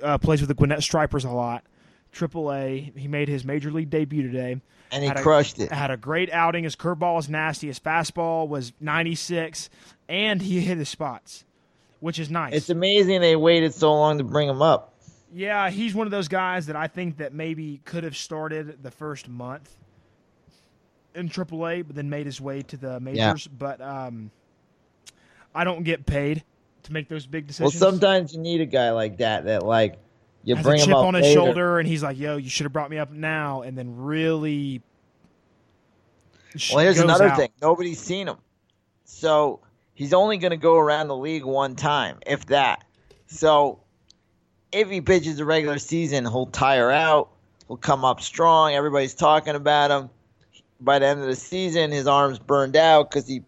uh, plays with the Gwinnett Stripers a lot. Triple A. He made his major league debut today. and he had a- crushed it. Had a great outing. His curveball is nasty. His fastball was 96, and he hit his spots, which is nice. It's amazing they waited so long to bring him up. Yeah, he's one of those guys that I think that maybe could have started the first month in Triple A, but then made his way to the majors. But um, I don't get paid to make those big decisions. Well, sometimes you need a guy like that that like you has bring a him chip up on his later. shoulder, and he's like, "Yo, you should have brought me up now," and then really. Well, here's another out. thing. Nobody's seen him. So he's only going to go around the league one time, if that. So if he pitches the regular season, he'll tire out. He'll come up strong. Everybody's talking about him. By the end of the season, his arm's burned out because he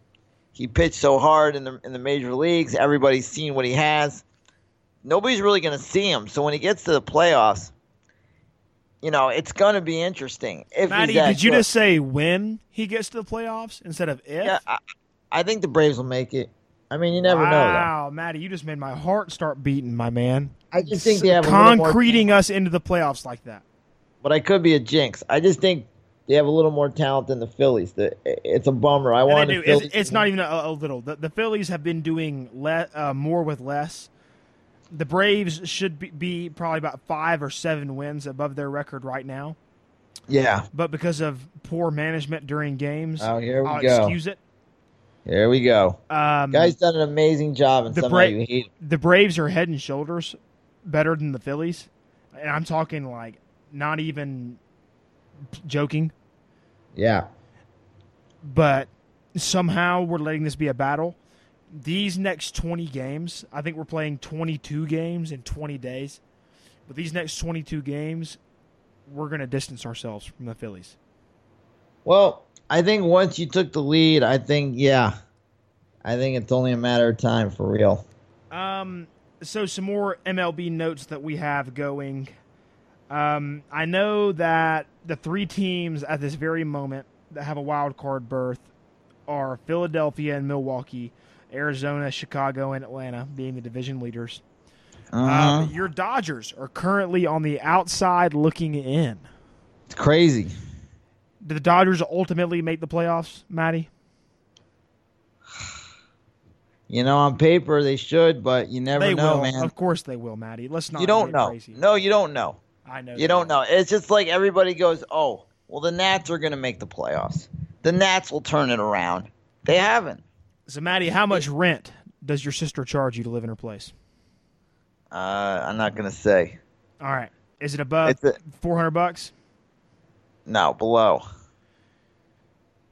he pitched so hard in the in the major leagues. Everybody's seen what he has. Nobody's really going to see him. So when he gets to the playoffs, you know it's going to be interesting. If Matty, he's that did you good. just say when he gets to the playoffs instead of if? Yeah, I, I think the Braves will make it. I mean, you never know. Wow, Matty, you just made my heart start beating, my man. I just think they have concreting us into the playoffs like that. but I could be a jinx. I just think they have a little more talent than the Phillies. The, it's a bummer. I want they the do. Phillies. It's, it's not even a, a little. The, the Phillies have been doing le- uh, more with less. The Braves should be, be probably about five or seven wins above their record right now, Yeah. but because of poor management during games, Oh, here we I'll go. excuse it. Here we go. Um, Guy's done an amazing job, and the somehow Bra- you hate him. the Braves are head and shoulders better than the Phillies, and I'm talking like not even joking. Yeah. but somehow we're letting this be a battle. These next 20 games, I think we're playing 22 games in 20 days. But these next 22 games, we're going to distance ourselves from the Phillies. Well, I think once you took the lead, I think yeah, I think it's only a matter of time for real. Um, so some more MLB notes that we have going. Um, I know that the three teams at this very moment that have a wild card berth are Philadelphia and Milwaukee, Arizona, Chicago, and Atlanta being the division leaders. Uh-huh. Um, your Dodgers are currently on the outside looking in. it's crazy. Do the Dodgers ultimately make the playoffs, Matty? <sighs> You know, on paper they should, but you never They know, will. man. Of course they will, Matty. Let's not. You don't know. Crazy. No, you don't know. I know. You don't know. It's just like everybody goes, "Oh, well, the Nats are going to make the playoffs. The Nats will turn it around." They haven't. So, Matty, how much rent does your sister charge you to live in her place? Uh, I'm not going to say. All right. Is it above It's a- four hundred bucks? No, below.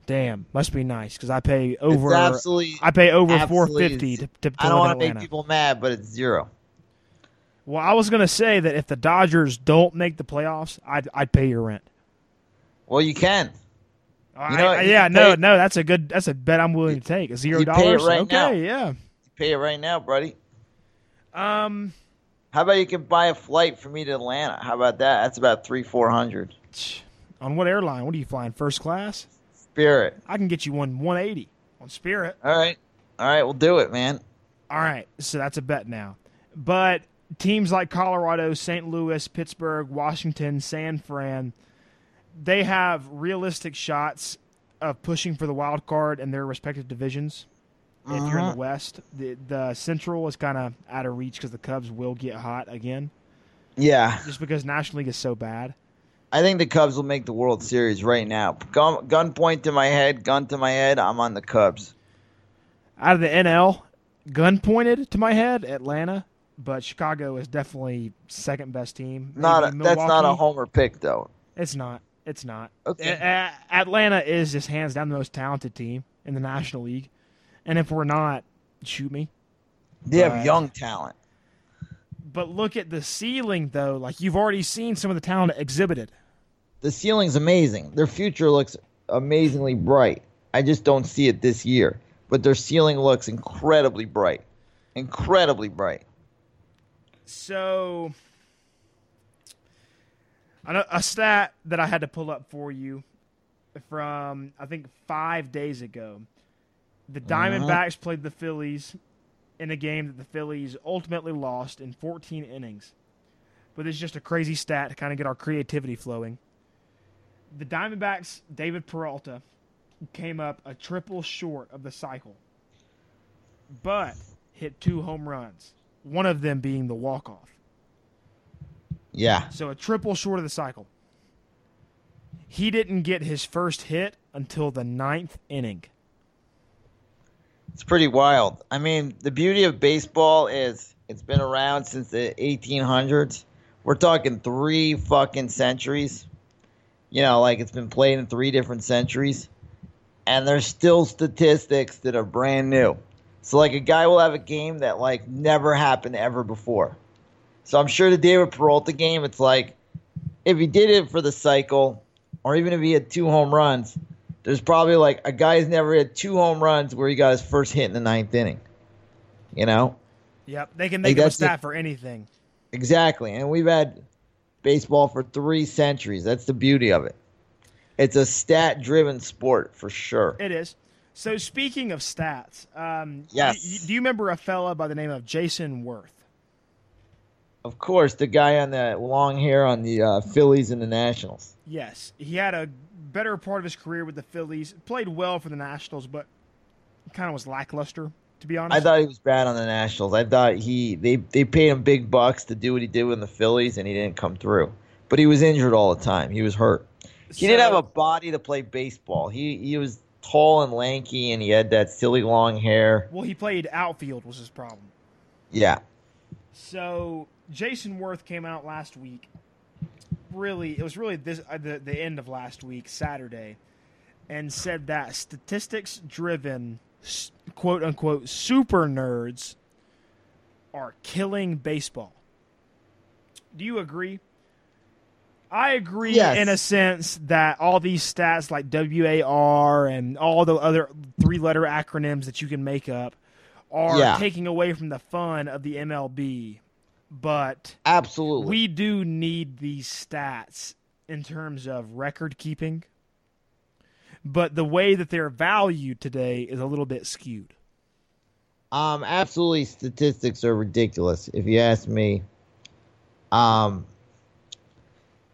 Damn, must be nice because I pay over. I pay over four absolutely- fifty to, to, to I don't want to make people mad, but it's zero. Well, I was gonna say that if the Dodgers don't make the playoffs, I'd I'd pay your rent. Well, you can. I- know, I- you yeah, no, no, that's a good. That's a bet I'm willing to take. Zero you dollars. right okay, now. yeah. You pay it right now, buddy. Um, How about you can buy a flight for me to Atlanta? How about that? That's about three, four hundred. on what airline? What are you flying? First class? Spirit. I can get you one 180 on Spirit. All right, all right, we'll do it, man. All right, so that's a bet now. But teams like Colorado, St. Louis, Pittsburgh, Washington, San Fran, they have realistic shots of pushing for the wild card in their respective divisions. If you're in Uh-huh. the West, the the Central is kind of out of reach because the Cubs will get hot again, Yeah, just because National League is so bad. I think the Cubs will make the World Series right now. Gun, gun point to my head, gun to my head. I'm on the Cubs. Out of the NL, gun pointed to my head, Atlanta, but Chicago is definitely second best team. Not a, that's not a homer pick though. It's not. It's not. Okay. A- Atlanta is just hands down the most talented team in the National League, and if we're not, shoot me. They have young talent. But look at the ceiling, though. Like you've already seen some of the talent exhibited. The ceiling's amazing. Their future looks amazingly bright. I just don't see it this year. But their ceiling looks incredibly bright. Incredibly bright. So, a stat that I had to pull up for you from I think five days ago. The Uh-huh. Diamondbacks played the Phillies in a game that the Phillies ultimately lost in 14 innings. But it's just a crazy stat to kind of get our creativity flowing. The Diamondbacks, David Peralta, came up a triple short of the cycle, but hit two home runs, one of them being the walk-off. Yeah. So a triple short of the cycle. He didn't get his first hit until the ninth inning. It's pretty wild. I mean, the beauty of baseball is it's been around since the 1800s. We're talking three fucking centuries. You know, like it's been played in three different centuries. And there's still statistics that are brand new. So, like, a guy will have a game that, like, never happened ever before. So, I'm sure the David Peralta game, it's like, if he did it for the cycle, or even if he had two home runs, there's probably like a guy's never had two home runs where he got his first hit in the ninth inning. You know? Yep, they can make up a stat for anything. Exactly. And we've had baseball for three centuries. That's the beauty of it. It's a stat driven sport for sure. It is. So speaking of stats, um, Yes. y- do you remember a fella by the name of Jayson Werth? Of course, the guy on the long hair on the uh, Phillies and the Nationals. Yes, he had a better part of his career with the Phillies. Played well for the Nationals, but kind of was lackluster, to be honest. I thought he was bad on the Nationals. I thought he they they paid him big bucks to do what he did with the Phillies, and he didn't come through. But he was injured all the time. He was hurt. He didn't have a body to play baseball. He he was tall and lanky, and he had that silly long hair. Well, he played outfield was his problem. Yeah, So Jayson Werth came out last week. Really, it was really this uh, the the end of last week, Saturday, and said that statistics-driven, quote unquote, super nerds are killing baseball. Do you agree? I agree Yes. in a sense that all these stats like WAR and all the other three-letter acronyms that you can make up are Yeah. taking away from the fun of the MLB. But absolutely. we do need these stats in terms of record keeping. But the way that they're valued today is a little bit skewed. Um, absolutely, statistics are ridiculous. If you ask me, um,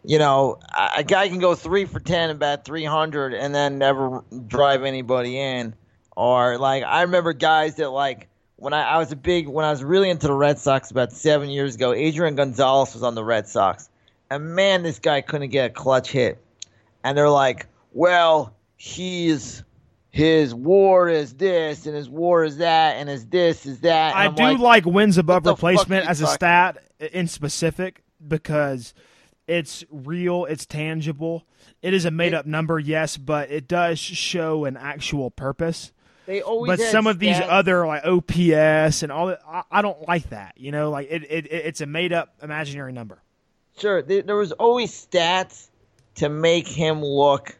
you know, a guy can go three for ten and bat three hundred, and then never drive anybody in. Or like, I remember guys that like when I, I was a big when I was really into the Red Sox about seven years ago. Adrian Gonzalez was on the Red Sox, and man, this guy couldn't get a clutch hit. And they're like, well, he's his war is this and his war is that and his this is that. And I I'm do like, like, wins above what the fuck replacement as a stat in specific because it's real, it's tangible. It is a made up number, yes, but it does show an actual purpose. they always But some of these stats- other like OPS and all that, I, I don't like that. You know, like it, it it's a made up imaginary number. sure there, there was always stats to make him look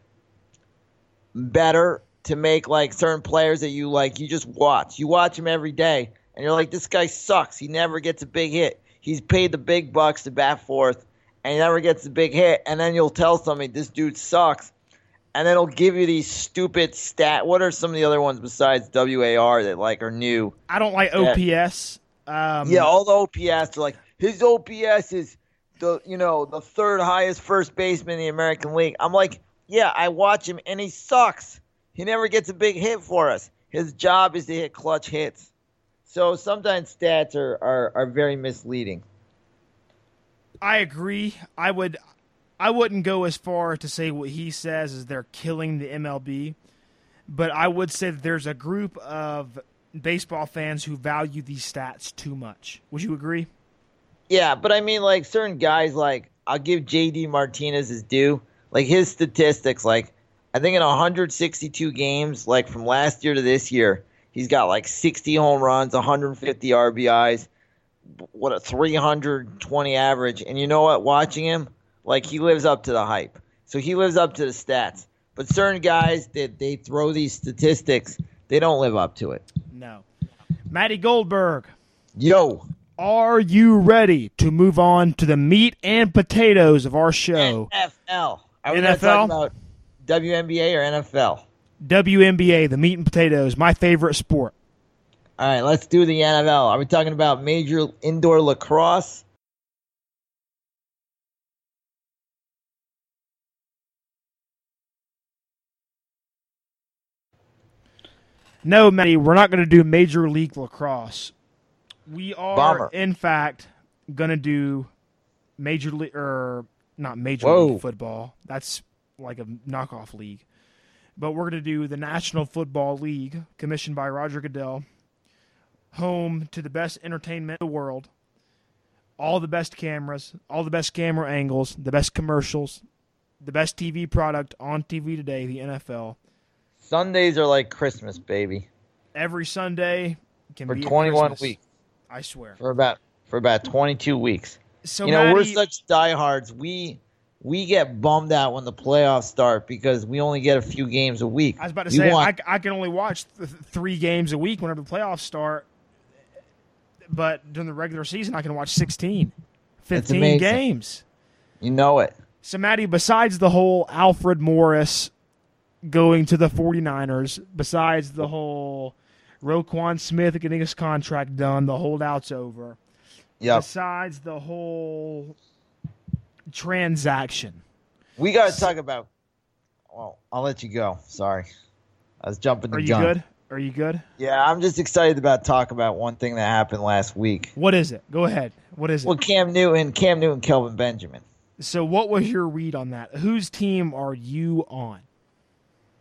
better to make like certain players that you like you just watch you watch him every day and you're like this guy sucks he never gets a big hit he's paid the big bucks to bat fourth and he never gets a big hit and then you'll tell somebody this dude sucks and then it'll give you these stupid stat what are some of the other ones besides war that like are new I don't like OPS. Um, yeah, all the OPS are like his OPS is the you know the third highest first baseman in the American League. I'm like, yeah, I watch him and he sucks. He never gets a big hit for us. His job is to hit clutch hits. So sometimes stats are are, are very misleading. I agree. I would I wouldn't go as far to say what he says is they're killing the MLB, but I would say that there's a group of baseball fans who value these stats too much. Would you agree? Yeah, but I mean, like certain guys, like I'll give JD Martinez his due. Like his statistics, like I think in 162 games, like from last year to this year, he's got like 60 home runs, 150 RBIs, what a 320 average. And you know what? Watching him, like he lives up to the hype. So he lives up to the stats. But certain guys that they throw these statistics, they don't live up to it. No. Matty Goldberg, Yo, are you ready to move on to the meat and potatoes of our show? NFL. Are we NFL? about WNBA or NFL? WNBA, the meat and potatoes, my favorite sport. All right, let's do the NFL. Are we talking about major indoor lacrosse? No, Matty, we're not going to do Major League Lacrosse. We are, Bomber. in fact, going to do Major League, or not Major Whoa. League Football. That's like a knockoff league. But we're going to do the National Football League, commissioned by Roger Goodell, home to the best entertainment in the world, all the best cameras, all the best camera angles, the best commercials, the best TV product on TV today, the NFL. Sundays are like Christmas, baby. Every Sunday can For be a 21 Christmas. weeks. I swear. For about for about 22 weeks. So you know, we're such diehards. We we get bummed out when the playoffs start because we only get a few games a week. I was about to We say want- I, I can only watch th- three games a week whenever the playoffs start, but during the regular season I can watch 16, 15 games. you know it. So Matty, besides the whole Alfred Morris going to the 49ers, besides the whole Roquan Smith getting his contract done, the holdout's over. Yep. Besides the whole transaction. We got to talk about. Well, I'll let you go. Sorry, I was jumping the Are you gun. good? Are you good? Yeah, I'm just excited about talk about one thing that happened last week. What is it? Go ahead. What is it? Well, Cam Newton, Cam Newton, Kelvin Benjamin. So, what was your read on that? Whose team are you on?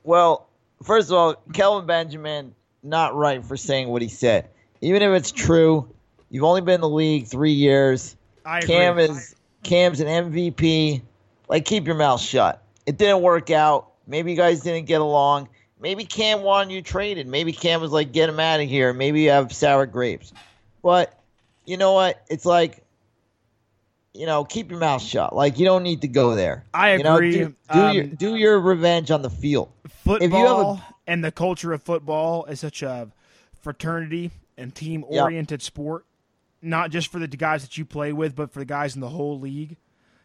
Well, first of all, Kelvin Benjamin not right for saying what he said. Even if it's true, you've only been in the league three years. I agree. Cam is Cam's an MVP. Like, keep your mouth shut. It didn't work out. Maybe you guys didn't get along. Maybe Cam wanted you traded. Maybe Cam was like, get him out of here. Maybe you have sour grapes. But you know what? It's like, you know, keep your mouth shut. Like, you don't need to go there. I You know, agree. do, do Um, your do your revenge on the field. football if you have a- and the culture of football is such a fraternity and team oriented sport, not just for the guys that you play with, but for the guys in the whole league.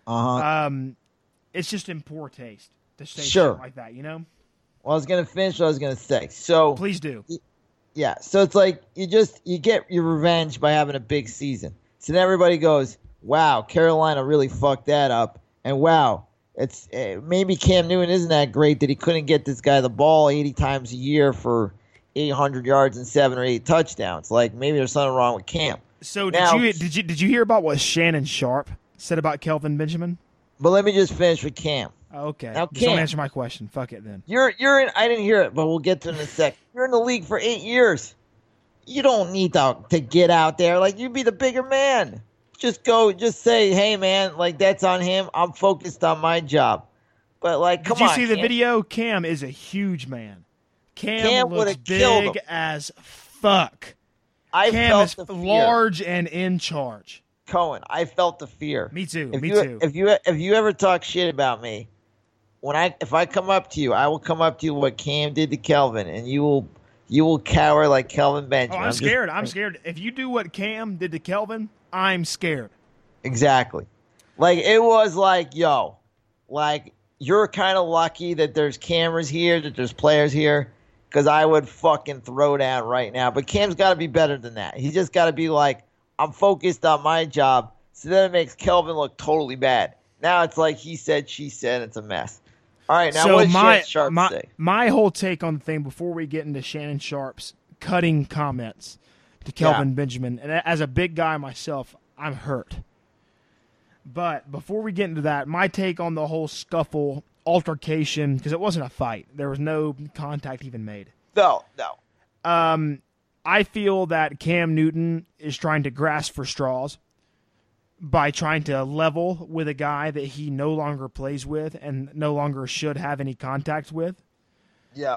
Uh huh. Um, it's just in poor taste to say Sure. like that. You know, Well, I was gonna finish what I was gonna say. So please do. yeah, so it's like you just you get your revenge by having a big season. So then everybody goes, "Wow, Carolina really fucked that up," and wow, it's uh, maybe Cam Newton isn't that great that he couldn't get this guy the ball eighty times a year for eight hundred yards and seven or eight touchdowns. Like maybe there's something wrong with Cam. So, did Now- you did you did you hear about what Shannon Sharpe said about Kelvin Benjamin? But let me just finish with Cam. Okay, Now, just don't answer my question. Fuck it then. You're you're in. I didn't hear it, but we'll get to it in a sec. <laughs> You're in the league for eight years. You don't need to to get out there. Like you'd be the bigger man. Just go. Just say, hey man, like that's on him. I'm focused on my job. But like, come on. Did you on. see the Cam. video? Cam is a huge man. Cam, Cam looks big as fuck. I Cam felt is the fear. large and in charge. Cohen. I felt the fear. Me too. If me you too. if you if you ever talk shit about me, when I if I come up to you, I will come up to you what Cam did to Kelvin, and you will you will cower like Kelvin oh, Benjamin. I'm just- scared. I'm scared. If you do what Cam did to Kelvin, I'm scared. Exactly. Like it was like, yo, like you're kind of lucky that there's cameras here, that there's players here, because I would fucking throw down right now. But Cam's got to be better than that. He's just got to be like, I'm focused on my job. So then it makes Kelvin look totally bad. Now it's like he said, she said, it's a mess. All right, now so what does my Shannon Sharpe my say? my whole take on the thing before we get into Shannon Sharpe's cutting comments to Kelvin Benjamin, and as a big guy myself, I'm hurt. But before we get into that, my take on the whole scuffle altercation because it wasn't a fight. There was no contact even made. No, no. Um, I feel that Cam Newton is trying to grasp for straws by trying to level with a guy that he no longer plays with and no longer should have any contact with. Yeah.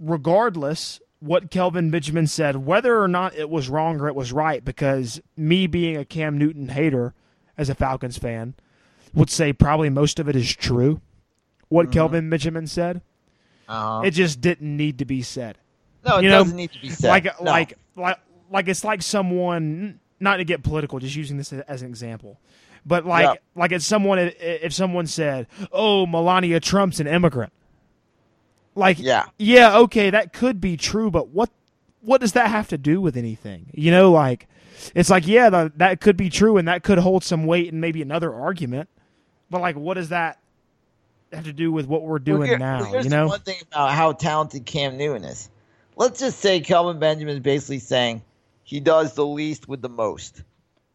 Regardless, what Kelvin Benjamin said, whether or not it was wrong or it was right, because me being a Cam Newton hater as a Falcons fan would say probably most of it is true. What Kelvin Benjamin said, Uh-huh. it just didn't need to be said no, it you know, doesn't need to be said. like No. like like like it's like someone not to get political just using this as an example but like Yeah. like if someone if someone said oh melania trump's an immigrant Like, Yeah. yeah, okay, that could be true, but what what does that have to do with anything? You know, like it's like yeah, the, that could be true, and that could hold some weight in maybe another argument, but like, what does that have to do with what we're doing Well, here- now? well, you know, one thing about how talented Cam Newton is. Let's just say Kelvin Benjamin is basically saying he does the least with the most.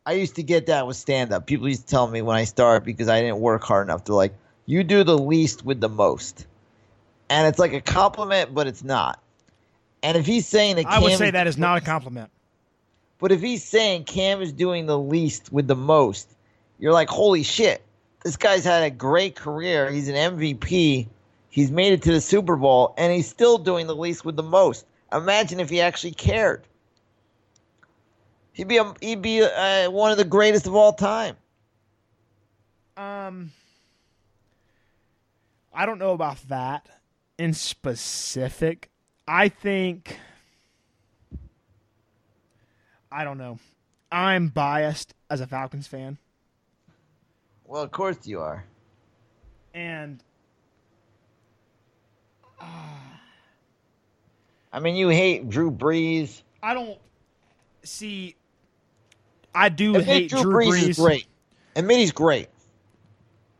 I used to get that with stand up. People used to tell me when I started because I didn't work hard enough. They're like, "You do the least with the most," and it's like a compliment, but it's not. And if he's saying that, I would Cam say that is not a compliment. But if he's saying Cam is doing the least with the most, you're like, holy shit. This guy's had a great career. He's an MVP. He's made it to the Super Bowl, and he's still doing the least with the most. Imagine if he actually cared. He'd be a, he'd be uh, one of the greatest of all time. Um, I don't know about that in specific. I think I don't know. I'm biased as a Falcons fan, Well, of course you are. and I mean, you hate Drew Brees. I don't see. I do Admit hate Drew, Drew Brees, Brees. is great. Admit he's great.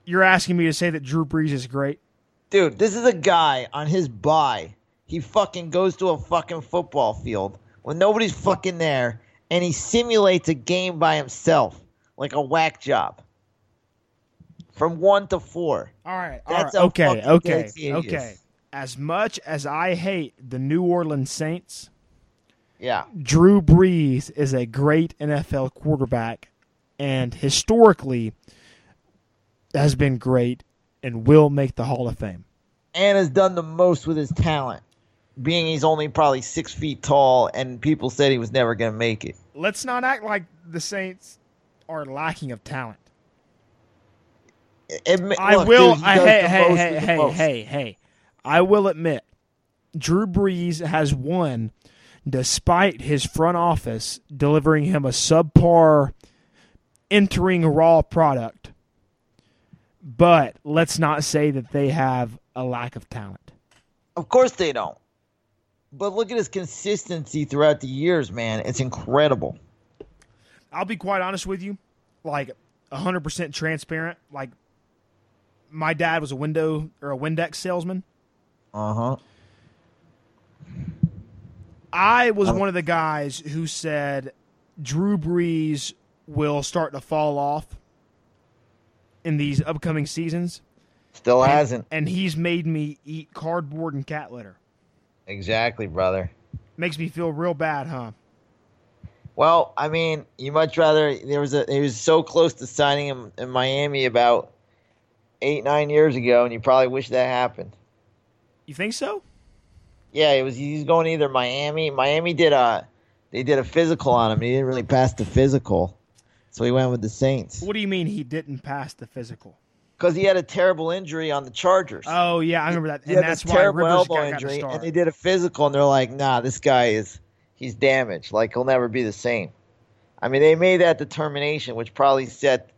You're asking me to say that Drew Brees is great. Dude, this is a guy on his bye. He fucking goes to a fucking football field when nobody's fucking there and he simulates a game by himself like a whack job. From one to four. All right. All That's right. Okay. Okay. Okay. As much as I hate the New Orleans Saints, Yeah. Drew Brees is a great NFL quarterback and historically has been great and will make the Hall of Fame. And has done the most with his talent. Being he's only probably six feet tall and people said he was never gonna make it. Let's not act like the Saints are lacking of talent. Admit- I look, will. dude, I, hey, hey, hey, hey, hey, hey. I will admit, Drew Brees has won despite his front office delivering him a subpar entering raw product. But let's not say that they have a lack of talent. Of course they don't. But look at his consistency throughout the years, man. It's incredible. I'll be quite honest with you, like 100% transparent. Like, my dad was a window or a Windex salesman. Uh huh. I was oh. one of the guys who said Drew Brees will start to fall off in these upcoming seasons. Still And- hasn't. And he's made me eat cardboard and cat litter. Exactly, brother. Makes me feel real bad, huh? Well, I mean, you much rather there was a he was so close to signing him in Miami about eight nine years ago, and you probably wish that happened. You think so? Yeah, it was he's going either Miami. Miami did a they did a physical on him. He didn't really pass the physical, so he went with the Saints What do you mean he didn't pass the physical? because he had a terrible injury on the Chargers. Oh yeah, I remember that, he and that's why terrible Rivers elbow got, injury, and they did a physical, and they're like, "Nah, this guy is he's damaged. Like he'll never be the same." I mean, they made that determination, which probably set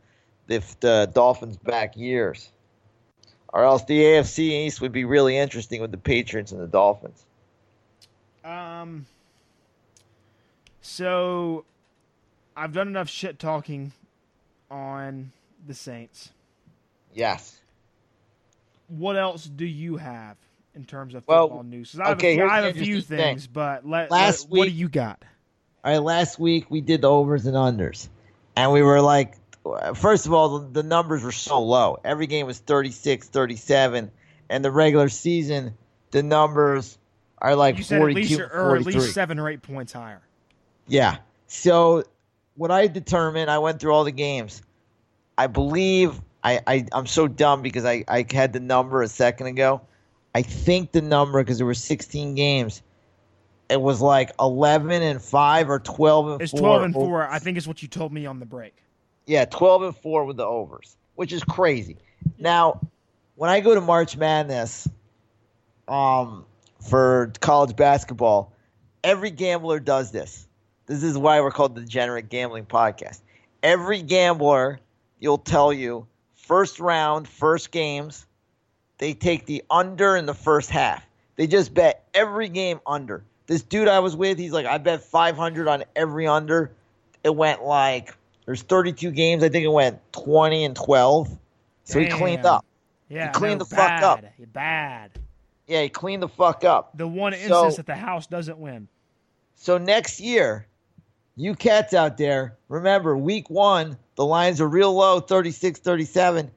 the, the Dolphins back years, or else the AFC East would be really interesting with the Patriots and the Dolphins. Um. So, I've done enough shit talking on the Saints. Yes. What else do you have in terms of Well, football news? 'Cause I have, okay, a, few- I have a few thing. things, but let, Last let- what do you got? All right, last week we did the overs and unders, and we were like, first of all, the, the numbers were so low. Every game was 36, 37, and the regular season, the numbers are like You said at least or, at least seven or eight points higher. Yeah. So what I determined, I went through all the games. I believe I, I I'm so dumb because I, I had the number a second ago. I think the number because there were 16 games. It was like 11 and five or 12 and It's four. twelve and four. I think is what you told me on the break. Yeah, 12 and 4 with the overs, which is crazy. Now, when I go to March Madness um, for college basketball, every gambler does this. This is why we're called the Degenerate Gambling Podcast. Every gambler, you'll tell you, first round, first games, they take the under in the first half. They just bet every game under. This dude I was with, he's like, I bet 500 on every under. It went like there's 32 games. I think it went 20 and 12. So he cleaned up. Yeah, He cleaned no, the fuck up. bad, Bad. Yeah, he cleaned the fuck up. The one So- instance that the house doesn't win. So next year, you cats out there, remember week one, the lines are real low, 36 37.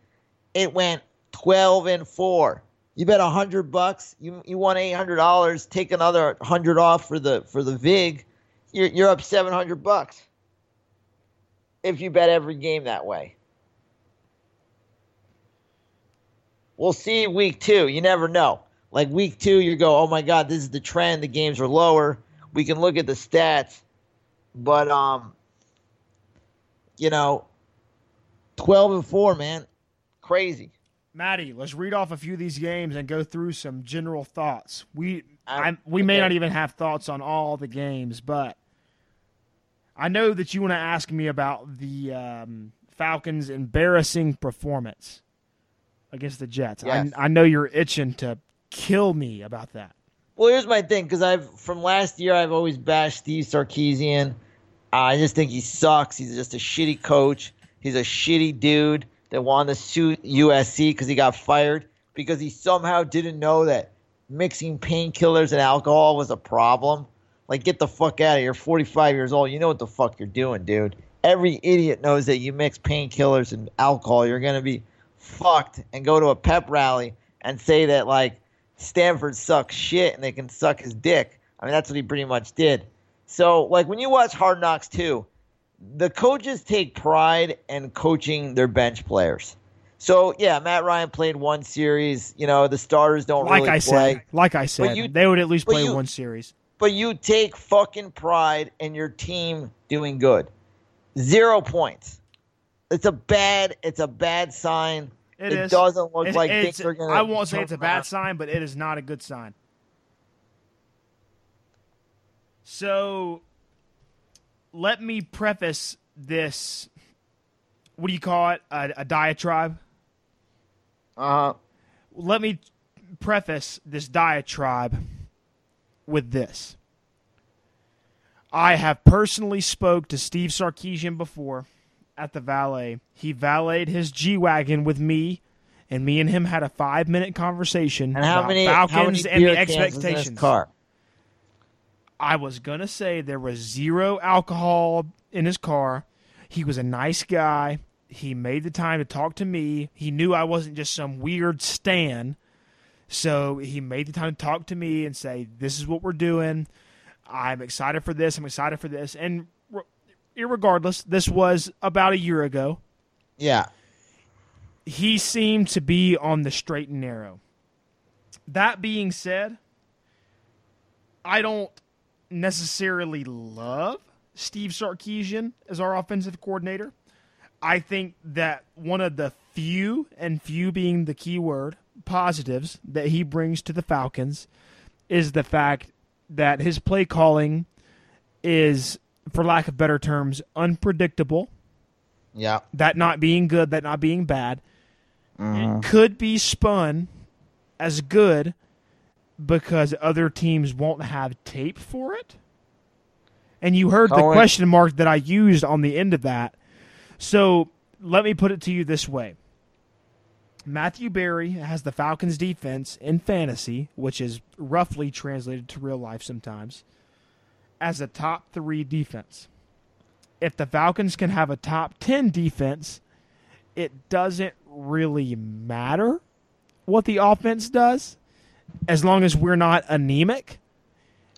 It went 12 and 4. You bet 100 bucks, you you won $800, take another 100 off for the for the VIG, you're you're up 700 bucks. If you bet every game that way. We'll see week 2. You never know. Like week 2 you go, "Oh my god, this is the trend. The games are lower." We can look at the stats, but um you know, 12 and 4, man. Crazy. Matty, let's read off a few of these games and go through some general thoughts. We I- I, we may not even have thoughts on all the games, but I know that you want to ask me about the um, Falcons' embarrassing performance against the Jets. Yes. I, I know you're itching to kill me about that. Well, here's my thing because I've from last year I've always bashed Steve Sarkisian. Uh, I just think he sucks. He's just a shitty coach. He's a shitty dude that wanted to sue USC because he got fired because he somehow didn't know that mixing painkillers and alcohol was a problem. Like, get the fuck out of here. You're 45 years old. You know what the fuck you're doing, dude. Every idiot knows that you mix painkillers and alcohol, you're going to be fucked and go to a pep rally and say that, like, Stanford sucks shit and they can suck his dick. I mean, that's what he pretty much did. So, like, when you watch Hard Knocks 2, the coaches take pride in coaching their bench players. So, yeah, Matt Ryan played one series. You know, the starters don't Like really I play. said, like I said, you- they would at least play you- one series. but you take fucking pride in your team doing good. Zero points. It's a bad. It's a bad sign. It doesn't look like things are gonna. I won't say it's a bad around. sign, but it is not a good sign. So, let me preface this. What do you call it? A, a diatribe. Uh-huh. Let me preface this diatribe with this. I have personally spoke to Steve Sarkisian before at the valet. He valeted his G wagon with me, and me and him had a five minute conversation And how about many? Falcons how many and the cans was in his expectations. car? I was gonna say there was zero alcohol in his car. He was a nice guy. He made the time to talk to me. He knew I wasn't just some weird stan. So he made the time to talk to me and say, "This is what we're doing. I'm excited for this. I'm excited for this." And irregardless, this was about a year ago. Yeah. He seemed to be on the straight and narrow. That being said, I don't necessarily love Steve Sarkisian as our offensive coordinator. I think that one of the few, and few being the key word, positives that he brings to the Falcons is the fact that his play calling is, for lack of better terms, unpredictable. Yeah. That not being good, that not being bad. It mm-hmm. could be spun as good because other teams won't have tape for it. And you heard oh, the Cohen- question mark that I used on the end of that. So let me put it to you this way Matthew Berry has the Falcons defense in fantasy, which is roughly translated to real life sometimes, as a top three defense. If the Falcons can have a top 10 defense, it doesn't really matter what the offense does as long as we're not anemic.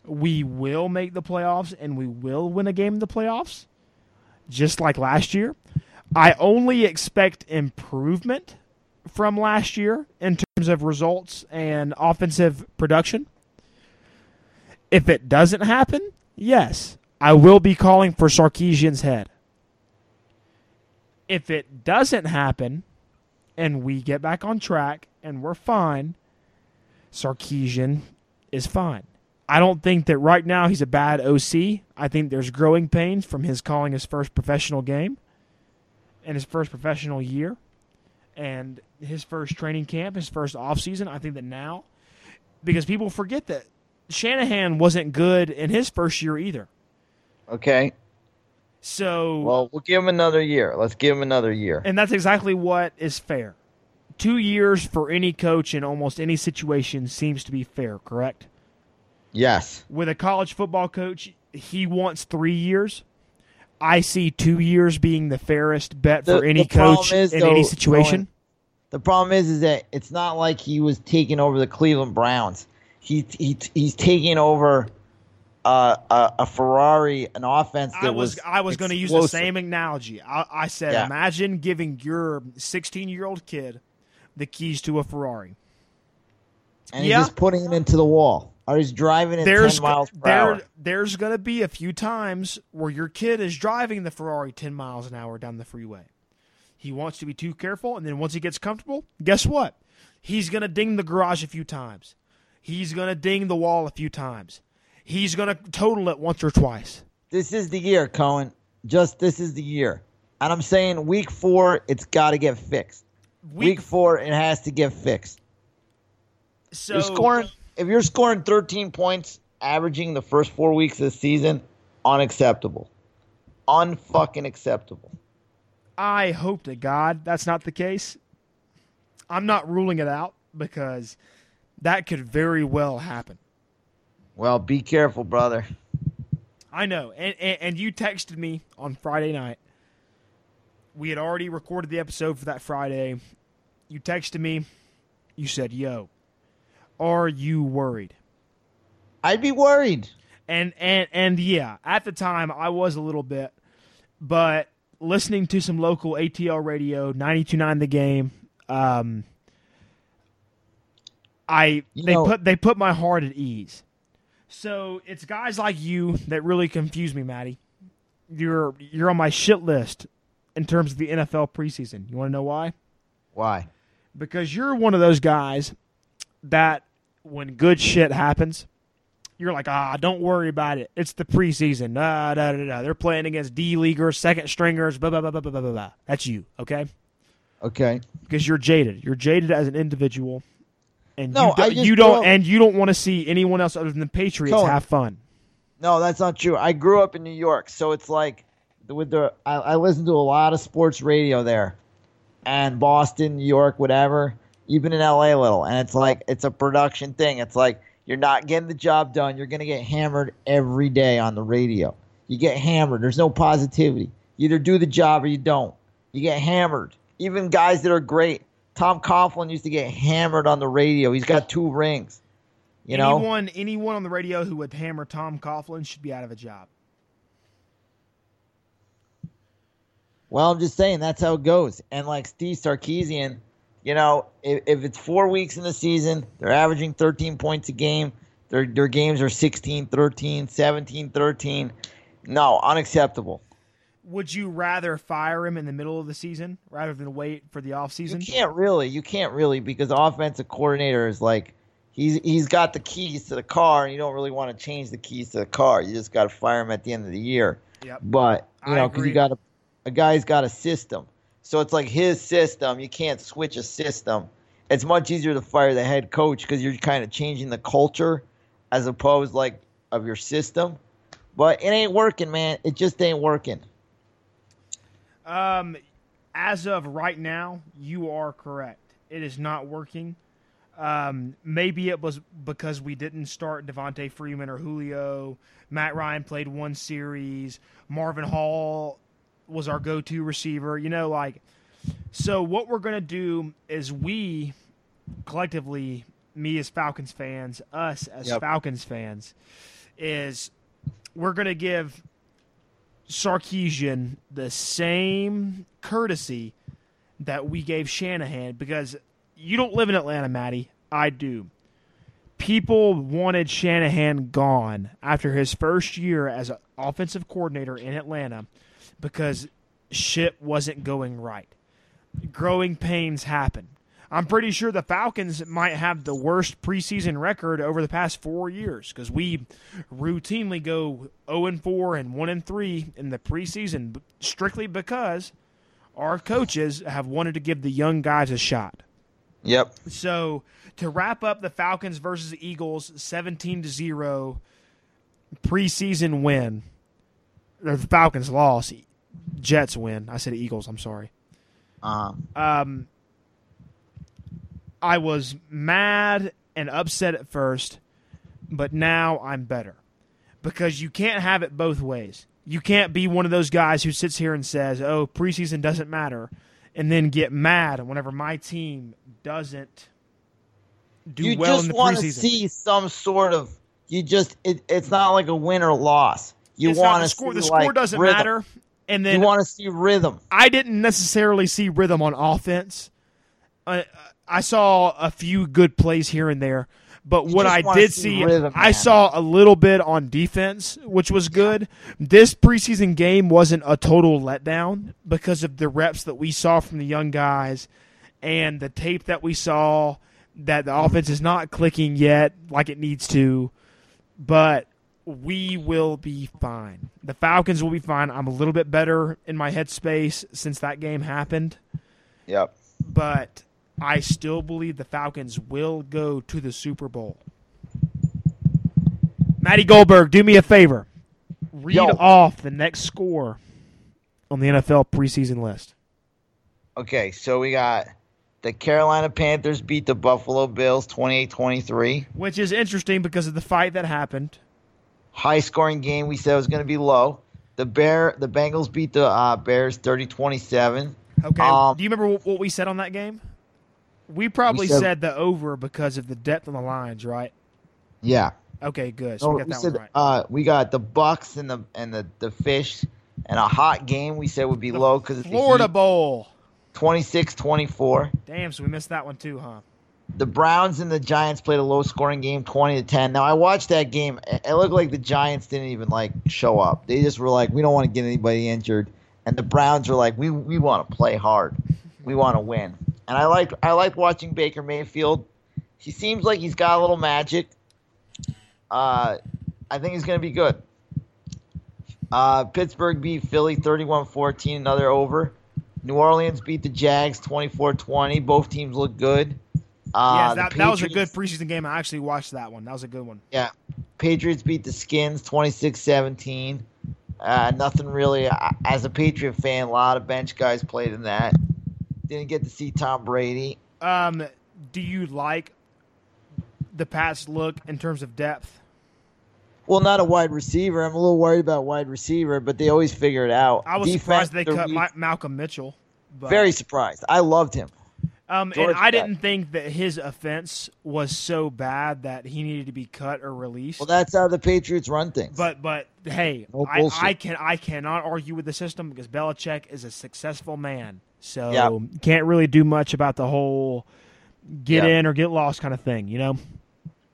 We will make the playoffs and we will win a game in the playoffs, just like last year. I only expect improvement from last year in terms of results and offensive production. If it doesn't happen, yes, I will be calling for Sarkisian's head. If it doesn't happen and we get back on track and we're fine, Sarkisian is fine. I don't think that right now he's a bad OC. I think there's growing pains from his calling his first professional game and his first professional year and his first training camp, his first offseason. I think that now because people forget that Shanahan wasn't good in his first year either. Okay. So Well, we'll give him another year. Let's give him another year. and that's exactly what is fair. Two years for any coach in almost any situation seems to be fair, correct? Yes. With a college football coach, he wants three years. I see two years being the fairest bet The- for any coach is, in though, any situation. Rowan, The problem is, is that it's not like he was taking over the Cleveland Browns. He, he he's taking over uh, a, a Ferrari, an offense that I was, I was going to use the same analogy. I, I said, Yeah. imagine giving your 16 year old kid the keys to a Ferrari. and Yeah. he's just putting it into the wall, or he's driving it There's ten miles per there, hour. there's going to be a few times where your kid is driving the Ferrari 10 miles an hour down the freeway. He wants to be too careful, and then once he gets comfortable, guess what? He's going to ding the garage a few times. He's going to ding the wall a few times. He's going to total it once or twice. This is the year, Cohen. Just this is the year, and I'm saying week four, it's got to get fixed. Week, four, it has to get fixed. so you're scoring if you're scoring 13 points averaging the first four weeks of the season unacceptable unfucking acceptable I hope to God that's not the case. I'm not ruling it out because that could very well happen. well be careful brother I know. And, and and you texted me on Friday night. We had already recorded the episode for that Friday. You texted me. You said, "Yo, are you worried?" i'd be worried And and and yeah, at the time I was a little bit, but listening to some local ATL radio, 92.9 the game, um I you they know, put they put my heart at ease. So it's guys like you that really confuse me, Matty. You're you're on my shit list in terms of the NFL preseason. You want to know why? Why? Because you're one of those guys that when good shit happens, you're like, ah, don't worry about it. It's the preseason. Nah, da, da, da. They're playing against D leaguers, second stringers, blah, blah, blah, blah, blah, blah, blah. That's you, okay? Okay. Because you're jaded. You're jaded as an individual and No, you, I do, just you don't up- and you don't want to see anyone else other than the Patriots Cohen. have fun. no that's not true. I grew up in new york so it's like with the i, I listen to a lot of sports radio there and boston new york whatever even in la a little and it's like it's a production thing. It's like you're not getting the job done. You're going to get hammered every day on the radio. You get hammered. There's no positivity. You either do the job or you don't. You get hammered. Even guys that are great tom coughlin used to get hammered on the radio he's got two rings you know anyone anyone on the radio who would hammer Tom Coughlin should be out of a job. Well, I'm just saying that's how it goes. And like Steve Sarkisian, you know, if, if it's four weeks in the season, they're averaging 13 points a game. Their their games are 16, 13, 17, 13. No, unacceptable. Would you rather fire him in the middle of the season rather than wait for the offseason? You can't really, you can't really because the offensive coordinator is like he's he's got the keys to the car, and you don't really want to change the keys to the car. You just got to fire him at the end of the year. Yep. But you I know, because you got a a guy's got a system, so it's like his system. You can't switch a system. It's much easier to fire the head coach because you're kind of changing the culture as opposed like of your system. But it ain't working, man. It just ain't working. Um, as of right now, you are correct. It is not working. Um, maybe it was because we didn't start Devonta Freeman or Julio. Matt Ryan played one series. Marvin Hall was our go-to receiver. You know, like so. What we're gonna do is we collectively, me as Falcons fans, us as Yep. Falcons fans, is we're gonna give Sarkisian the same courtesy that we gave Shanahan because you don't live in Atlanta, Matty. I do. People wanted Shanahan gone after his first year as an offensive coordinator in Atlanta because shit wasn't going right. Growing pains happen. I'm pretty sure the Falcons might have the worst preseason record over the past four years because we routinely go 0 and 4 and 1 and 3 in the preseason strictly because our coaches have wanted to give the young guys a shot. Yep. So to wrap up the Falcons versus the Eagles, seventeen to zero preseason win. The Falcons lost. Jets win. I said Eagles. I'm sorry. Uh, Um, I was mad and upset at first, but now I'm better because you can't have it both ways. You can't be one of those guys who sits here and says, "Oh, preseason doesn't matter," and then get mad whenever my team doesn't do you well in the preseason. You just want to see some sort of. You just it, it's not like a win or loss. You want to score. see The score like, doesn't rhythm. matter. And then You want to see rhythm. I didn't necessarily see rhythm on offense. I, I saw a few good plays here and there, but You what I did see rhythm, I saw a little bit on defense, which was good. This preseason game wasn't a total letdown because of the reps that we saw from the young guys and the tape that we saw that the offense is not clicking yet like it needs to, but we will be fine. The Falcons will be fine. I'm a little bit better in my headspace since that game happened, Yep. but I still believe the Falcons will go to the Super Bowl. Matty Goldberg, do me a favor. Read Yo. off the next score on the NFL preseason list. Okay, so we got the Carolina Panthers beat the Buffalo Bills 28-23. Which is interesting because of the fight that happened. High scoring game. We said it was going to be low. The Bear, the Bengals beat the uh, Bears 30-27. Okay. Um, do you remember what we said on that game? We probably We said- said the over because of the depth on the lines, right? Yeah. Okay, good. So No, we got we that said one right. uh, we got the Bucks and the and the the Fish and a hot game. We said would be The low because it's Florida Bowl. 26-24. Damn, so we missed that one too, huh? The Browns and the Giants played a low scoring game, 20 to 10. Now I watched that game. It it looked like the Giants didn't even like show up. They just were like, we don't want to get anybody injured, and the Browns were like, we we want to play hard, we want to win. And I like I like watching Baker Mayfield. He seems like he's got a little magic. Uh, I think he's going to be good. Uh, Pittsburgh beat Philly 31-14, another over. New Orleans beat the Jags 24-20. Both teams look good. Uh, yes, the that, that was a good preseason game. I actually watched that one. That was a good one. Yeah. Patriots beat the Skins 26-17. Uh, nothing really. uh, As a Patriot fan, a lot of bench guys played in that. Didn't get to see Tom Brady. Um, do you like the Pats look in terms of depth? Well, not a wide receiver. I'm a little worried about wide receiver, but they always figure it out. I was Defense, surprised they cut. Ma- Malcolm Mitchell. But, Very surprised. I loved him. um, and I cut. didn't think that his offense was so bad that he needed to be cut or released. Well, that's how the Patriots run things. But but hey, No I. I can I cannot argue with the system because Belichick is a successful man. So Yeah. can't really do much about the whole get Yeah. in or get lost kind of thing, you know?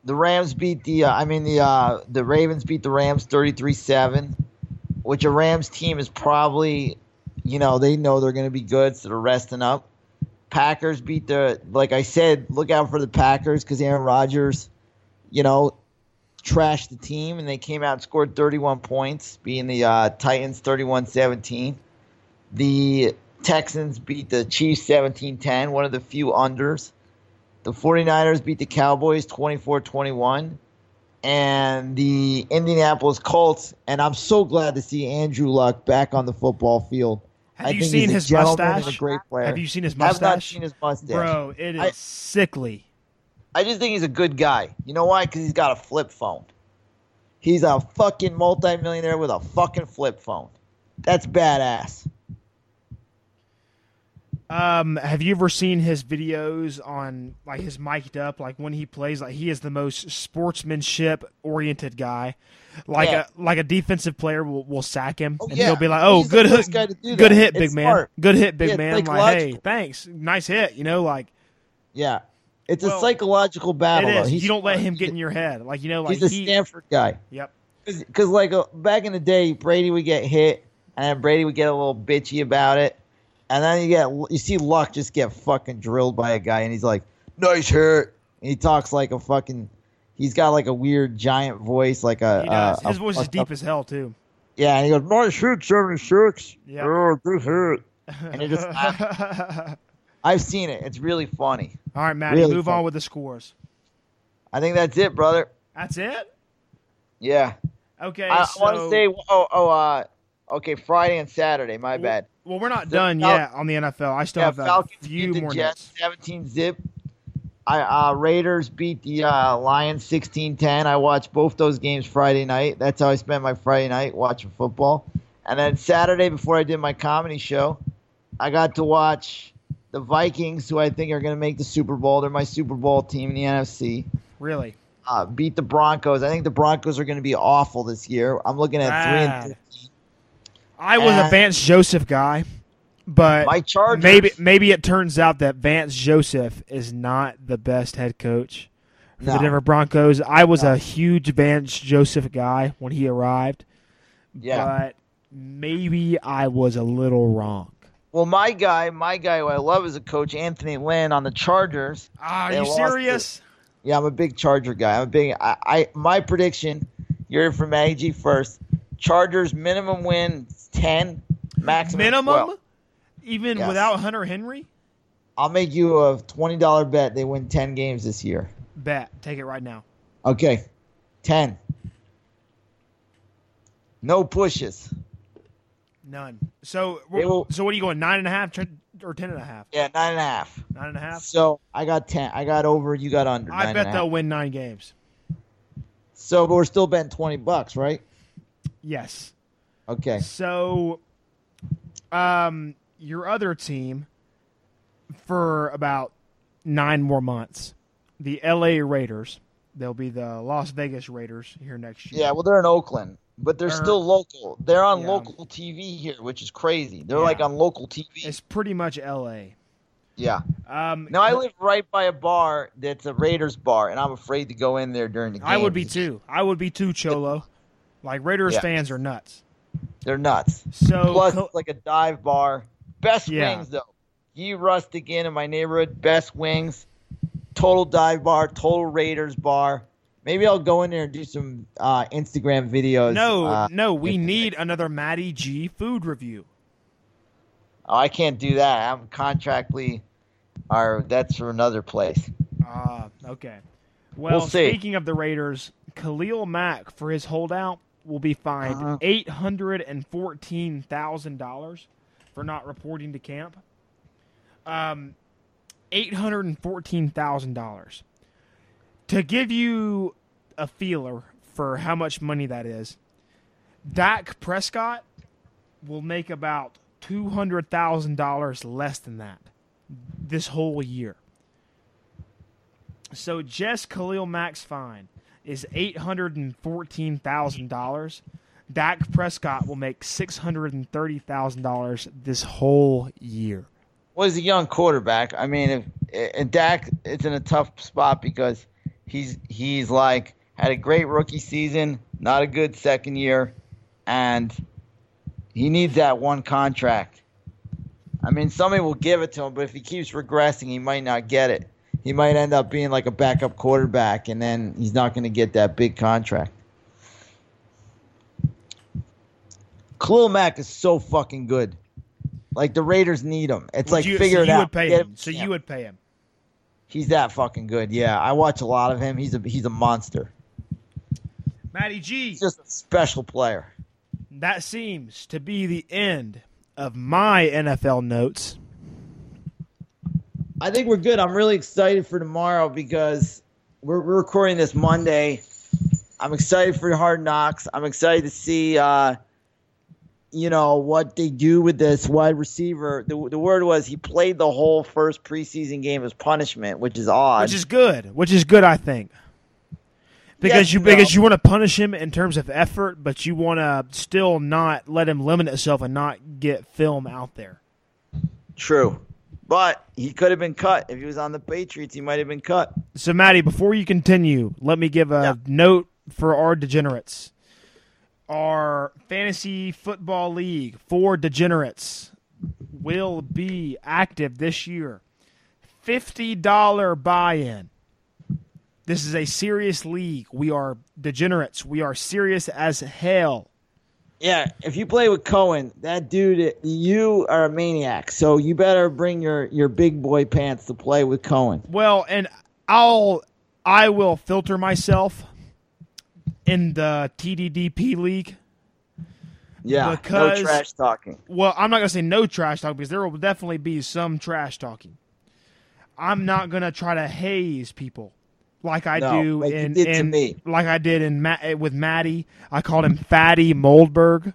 the Rams beat the. Uh, I mean the uh, the Ravens beat the Rams 33-7, which a Rams team is probably, you know, they know they're going to be good, so they're resting up. Packers beat the. Like I said, look out for the Packers because Aaron Rodgers, you know, trashed the team and they came out and scored 31 points, being the uh, Titans 31-17. The Texans beat the Chiefs 17-10, one of the few unders. The 49ers beat the Cowboys 24-21 and the Indianapolis Colts and I'm so glad to see Andrew Luck back on the football field. Have I you think seen he's a his mustache? a great player. Have you seen his mustache? I Have not seen his mustache. Bro, it is I- sickly. I just think he's a good guy. You know why? Because he's got a flip phone. He's a fucking multimillionaire with a fucking flip phone. That's badass. Um, have you ever seen his videos on like his mic'd up, like when he plays? Like he is the most sportsmanship oriented guy. Like Yeah. a like a defensive player will, will sack him, Oh, and yeah. he'll be like, "Oh, He's good hit, guy to do good hit, It's big man, smart. good hit, big Yeah, man." Like, hey, thanks, nice hit. You know, like Yeah. It's Well, a psychological battle. it is. You don't let him get in your head, like you know, like He's a he. Stanford guy. Yep. Because like uh, back in the day, Brady would get hit, and Brady would get a little bitchy about it, and then you get you see Luck just get fucking drilled by a guy, and he's like, "Nice hit." And he talks like a fucking. He's got like a weird giant voice, like a. He does. uh, His a voice is deep as hell too. Yeah, and he goes, "Nice hit, seventy six. Yeah. Oh, good hit." <laughs> And it just <laughs> I've seen it. It's really funny. All right, Matty, Really move fun. on with the scores. I think that's it, brother. That's it. Yeah. Okay. I so, want to say, oh, oh, uh, okay, Friday and Saturday. My Well, bad. Well, we're not done Fal- yet on the NFL. I still Yeah, have a Falcons few beat the more Jets 17 zip. I uh, Raiders beat the uh, Lions 16-10. I watched both those games Friday night. That's how I spent my Friday night watching football. And then Saturday, before I did my comedy show, I got to watch the Vikings, who I think are going to make the Super Bowl. They're my Super Bowl team in the NFC. Really? Uh, beat the Broncos. I think the Broncos are going to be awful this year. I'm looking at three and 15. I was a Vance Joseph guy, but My Chargers. maybe maybe it turns out that Vance Joseph is not the best head coach for No. the Denver Broncos. I was No. a huge Vance Joseph guy when he arrived, Yeah. but maybe I was a little wrong. Well, my guy, my guy who I love as a coach, Anthony Lynn on the Chargers. Ah, are you serious? Yeah, I'm a big Charger guy. I'm a big. I, I my prediction. You're from Maggie first. Chargers minimum win ten, maximum Minimum, 12. even Yes. without Hunter Henry. I'll make you a twenty dollar bet they win ten games this year. Bet, take it right now. Okay, ten. No pushes. None. So, will- so what are you going? Nine and a half or ten and a half? Yeah, nine and a half. Nine and a half. So I got ten. I got over. You got under. I bet they'll half. win nine games. So, but we're still betting twenty bucks, right? Yes. Okay. So, um, your other team for about nine more months, the L.A. Raiders. They'll be the Las Vegas Raiders here next year. Yeah, well, they're in Oakland, but they're They're- still local. They're on Yeah. local TV here, which is crazy. They're Yeah. like on local TV. It's pretty much L.A. yeah. Um, Now I live right by a bar that's a Raiders bar, and I'm afraid to go in there during the game. I would be too. I would be too, Cholo. Like Raiders Yeah. fans are nuts. They're nuts. So Plus, co- like a dive bar. Best Yeah. wings though. You rust again in my neighborhood. Best wings. Total dive bar. Total Raiders bar. Maybe I'll go in there and do some uh, Instagram videos. no, Uh, no, we need another Matty G food review. oh, I can't do that. I'm contractually, or that's for another place. Ah, okay. Well, We'll speaking of the Raiders, Khalil Mack for his holdout will be fined Uh-huh. eight hundred and fourteen thousand dollars for not reporting to camp. Um, eight hundred and fourteen thousand dollars. To give you a feeler for how much money that is, Dak Prescott will make about two hundred thousand dollars less than that this whole year. So Jess Khalil Mack's fine is eight hundred and fourteen thousand dollars. Dak Prescott will make six hundred and thirty thousand dollars this whole year. Well, he's a young quarterback. I mean, if and Dak is in a tough spot because he's he's like had a great rookie season, not a good second year, and he needs that one contract. I mean, somebody will give it to him, but if he keeps regressing, he might not get it. He might end up being like a backup quarterback, and then he's not going to get that big contract. Khalil Mack is so fucking good. Like the Raiders need him. It's Would like you, figure so it you out. would pay Get him. So Yeah. you would pay him. He's that fucking good. Yeah, I watch a lot of him. He's a he's a monster. Matty G. He's just a special player. That seems to be the end of my NFL notes. I think we're good. I'm really excited for tomorrow because we're, we're recording this Monday. I'm excited for Hard Knocks. I'm excited to see, uh, you know, what they do with this wide receiver. The, the word was he played the whole first preseason game as punishment, which is odd. which is good. Which is good, I think. Because Yes you no. because you want to punish him in terms of effort, but you want to still not let him limit himself and not get film out there. True. But he could have been cut. If he was on the Patriots, he might have been cut. So, Matty, before you continue, let me give a Yeah. note for our degenerates. Our fantasy football league for degenerates will be active this year. $50 buy in. This is a serious league. We are degenerates. We are serious as hell. Yeah, if you play with Cohen, that dude, you are a maniac. So you better bring your your big boy pants to play with Cohen. Well, and I'll I will filter myself in the TDDP league. Yeah, Because- no trash talking. Well, I'm not gonna say no trash talking because there will definitely be some trash talking. I'm not gonna try to haze people like I No, do like in, in me. like I did in Ma- eh, with Matty. I called him Fatty Moldberg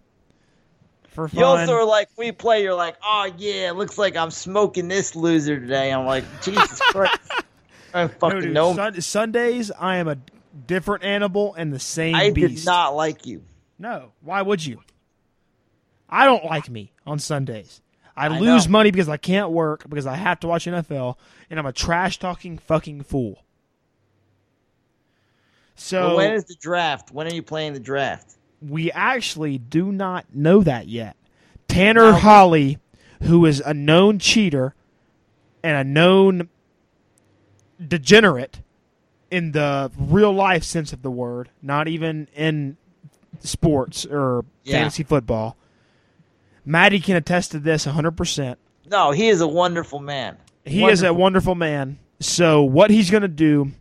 for fun. You also are like, we play, you're like, oh yeah, it looks like I'm smoking this loser today. I'm like, Jesus <laughs> Christ. I No, fucking dude, know. Sun- Sundays, I am a different animal and the same I beast. did not like you. No, why would you? I don't like me on Sundays. I, I lose know. money because I can't work because I have to watch NFL, and I'm a trash talking fucking fool. So Well, when is the draft? When are you playing the draft? we actually do not know that yet. Tanner Now- Holly, who is a known cheater and a known degenerate in the real life sense of the word, not even in sports or Yeah. fantasy football. Matty can attest to this 100%. No, he is a wonderful man. He is a Wonderful. wonderful man. So, what he's going to do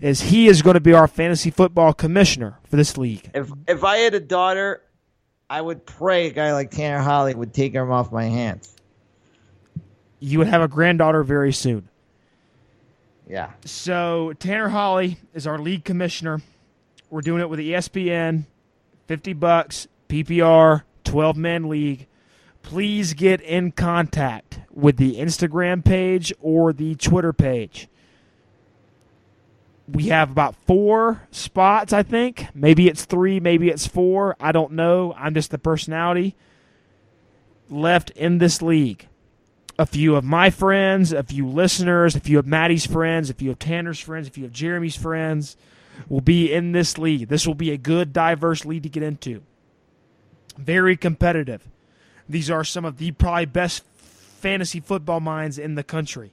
is he is going to be our fantasy football commissioner for this league. If if I had a daughter, I would pray a guy like Tanner Holly would take him off my hands. You would have a granddaughter very soon. Yeah. So Tanner Holly is our league commissioner. We're doing it with ESPN, fifty bucks, PPR, twelve man league. Please get in contact with the Instagram page or the Twitter page. We have about four spots, I think. Maybe it's three, maybe it's four. I don't know. I'm just the personality left in this league a few of my friends, a few listeners, a few of Matty's friends, a few of Tanner's friends, a few of Jeremy's friends will be in this league. This will be a good, diverse league to get into. Very competitive. These are some of the probably best fantasy football minds in the country.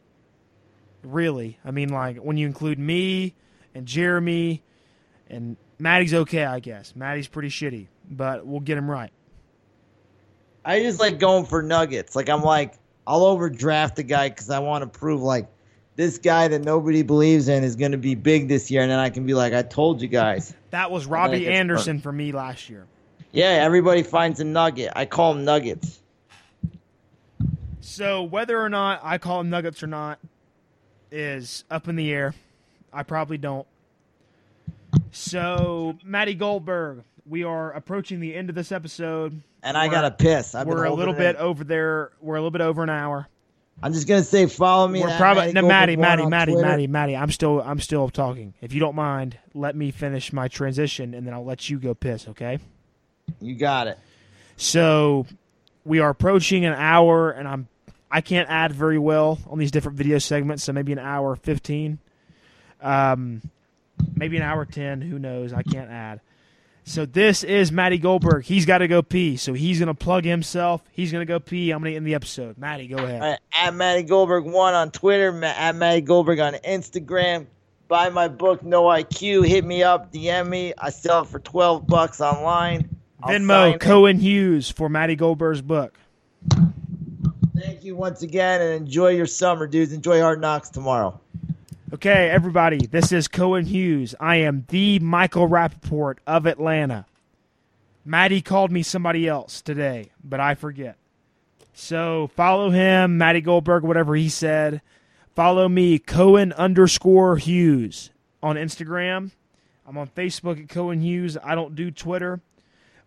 Really. I mean, like, when you include me and Jeremy and Matty's okay, I guess. Matty's pretty shitty, but we'll get him right. I just like going for nuggets. Like I'm like I'll overdraft the guy because I want to prove like this guy that nobody believes in is going to be big this year, and then I can be like, I told you guys. <laughs> That was Robbie it's Anderson for me last year. Yeah, everybody finds a nugget. I call them nuggets. So whether or not I call them nuggets or not is up in the air. I probably don't. So Matty Goldberg, we are approaching the end of this episode. And I We're- gotta piss. I've we're a little bit in. over there. We're a little bit over an hour. I'm just gonna say, follow me. We're probably no, Matty, Matty, Matty, Twitter. Matty, Matty. I'm still, I'm still talking. If you don't mind, let me finish my transition, and then I'll let you go piss. Okay. You got it. So we are approaching an hour, and I'm I can't add very well on these different video segments. So maybe an hour fifteen, um, maybe an hour ten. Who knows? I can't add. So this is Matty Goldberg. He's got to go pee, so he's gonna plug himself. He's gonna go pee. I'm gonna end the episode. Matty, go ahead. Right, at Matty Goldberg one on Twitter, at Matty Goldberg on Instagram. Buy my book, No IQ. Hit me up, DM me. I sell it for twelve bucks online. I'll Venmo it. Cohen Hughes for Matty Goldberg's book. You once again, and enjoy your summer, dudes. Enjoy Hard Knocks tomorrow. Okay, everybody, this is Cohen Hughes. I am the Michael Rapaport of Atlanta. Matty called me somebody else today, but I forget. So follow him, Matty Goldberg, whatever he said. Follow me, Cohen underscore Hughes on Instagram. I'm on Facebook at Cohen Hughes. I don't do Twitter.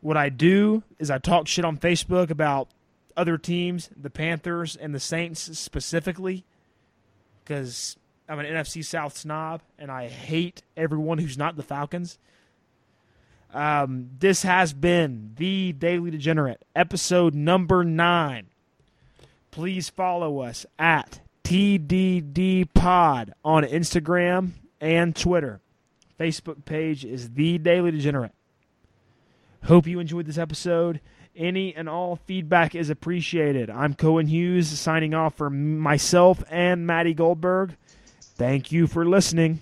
What I do is I talk shit on Facebook about other teams, the Panthers and the Saints specifically, because I'm an NFC South snob and I hate everyone who's not the Falcons. Um, this has been the Daily Degenerate, episode number nine. Please follow us at TDD Pod on Instagram and Twitter. Facebook page is The Daily Degenerate. Hope you enjoyed this episode. Any and all feedback is appreciated. I'm Cohen Hughes signing off for myself and Matty Goldberg. Thank you for listening.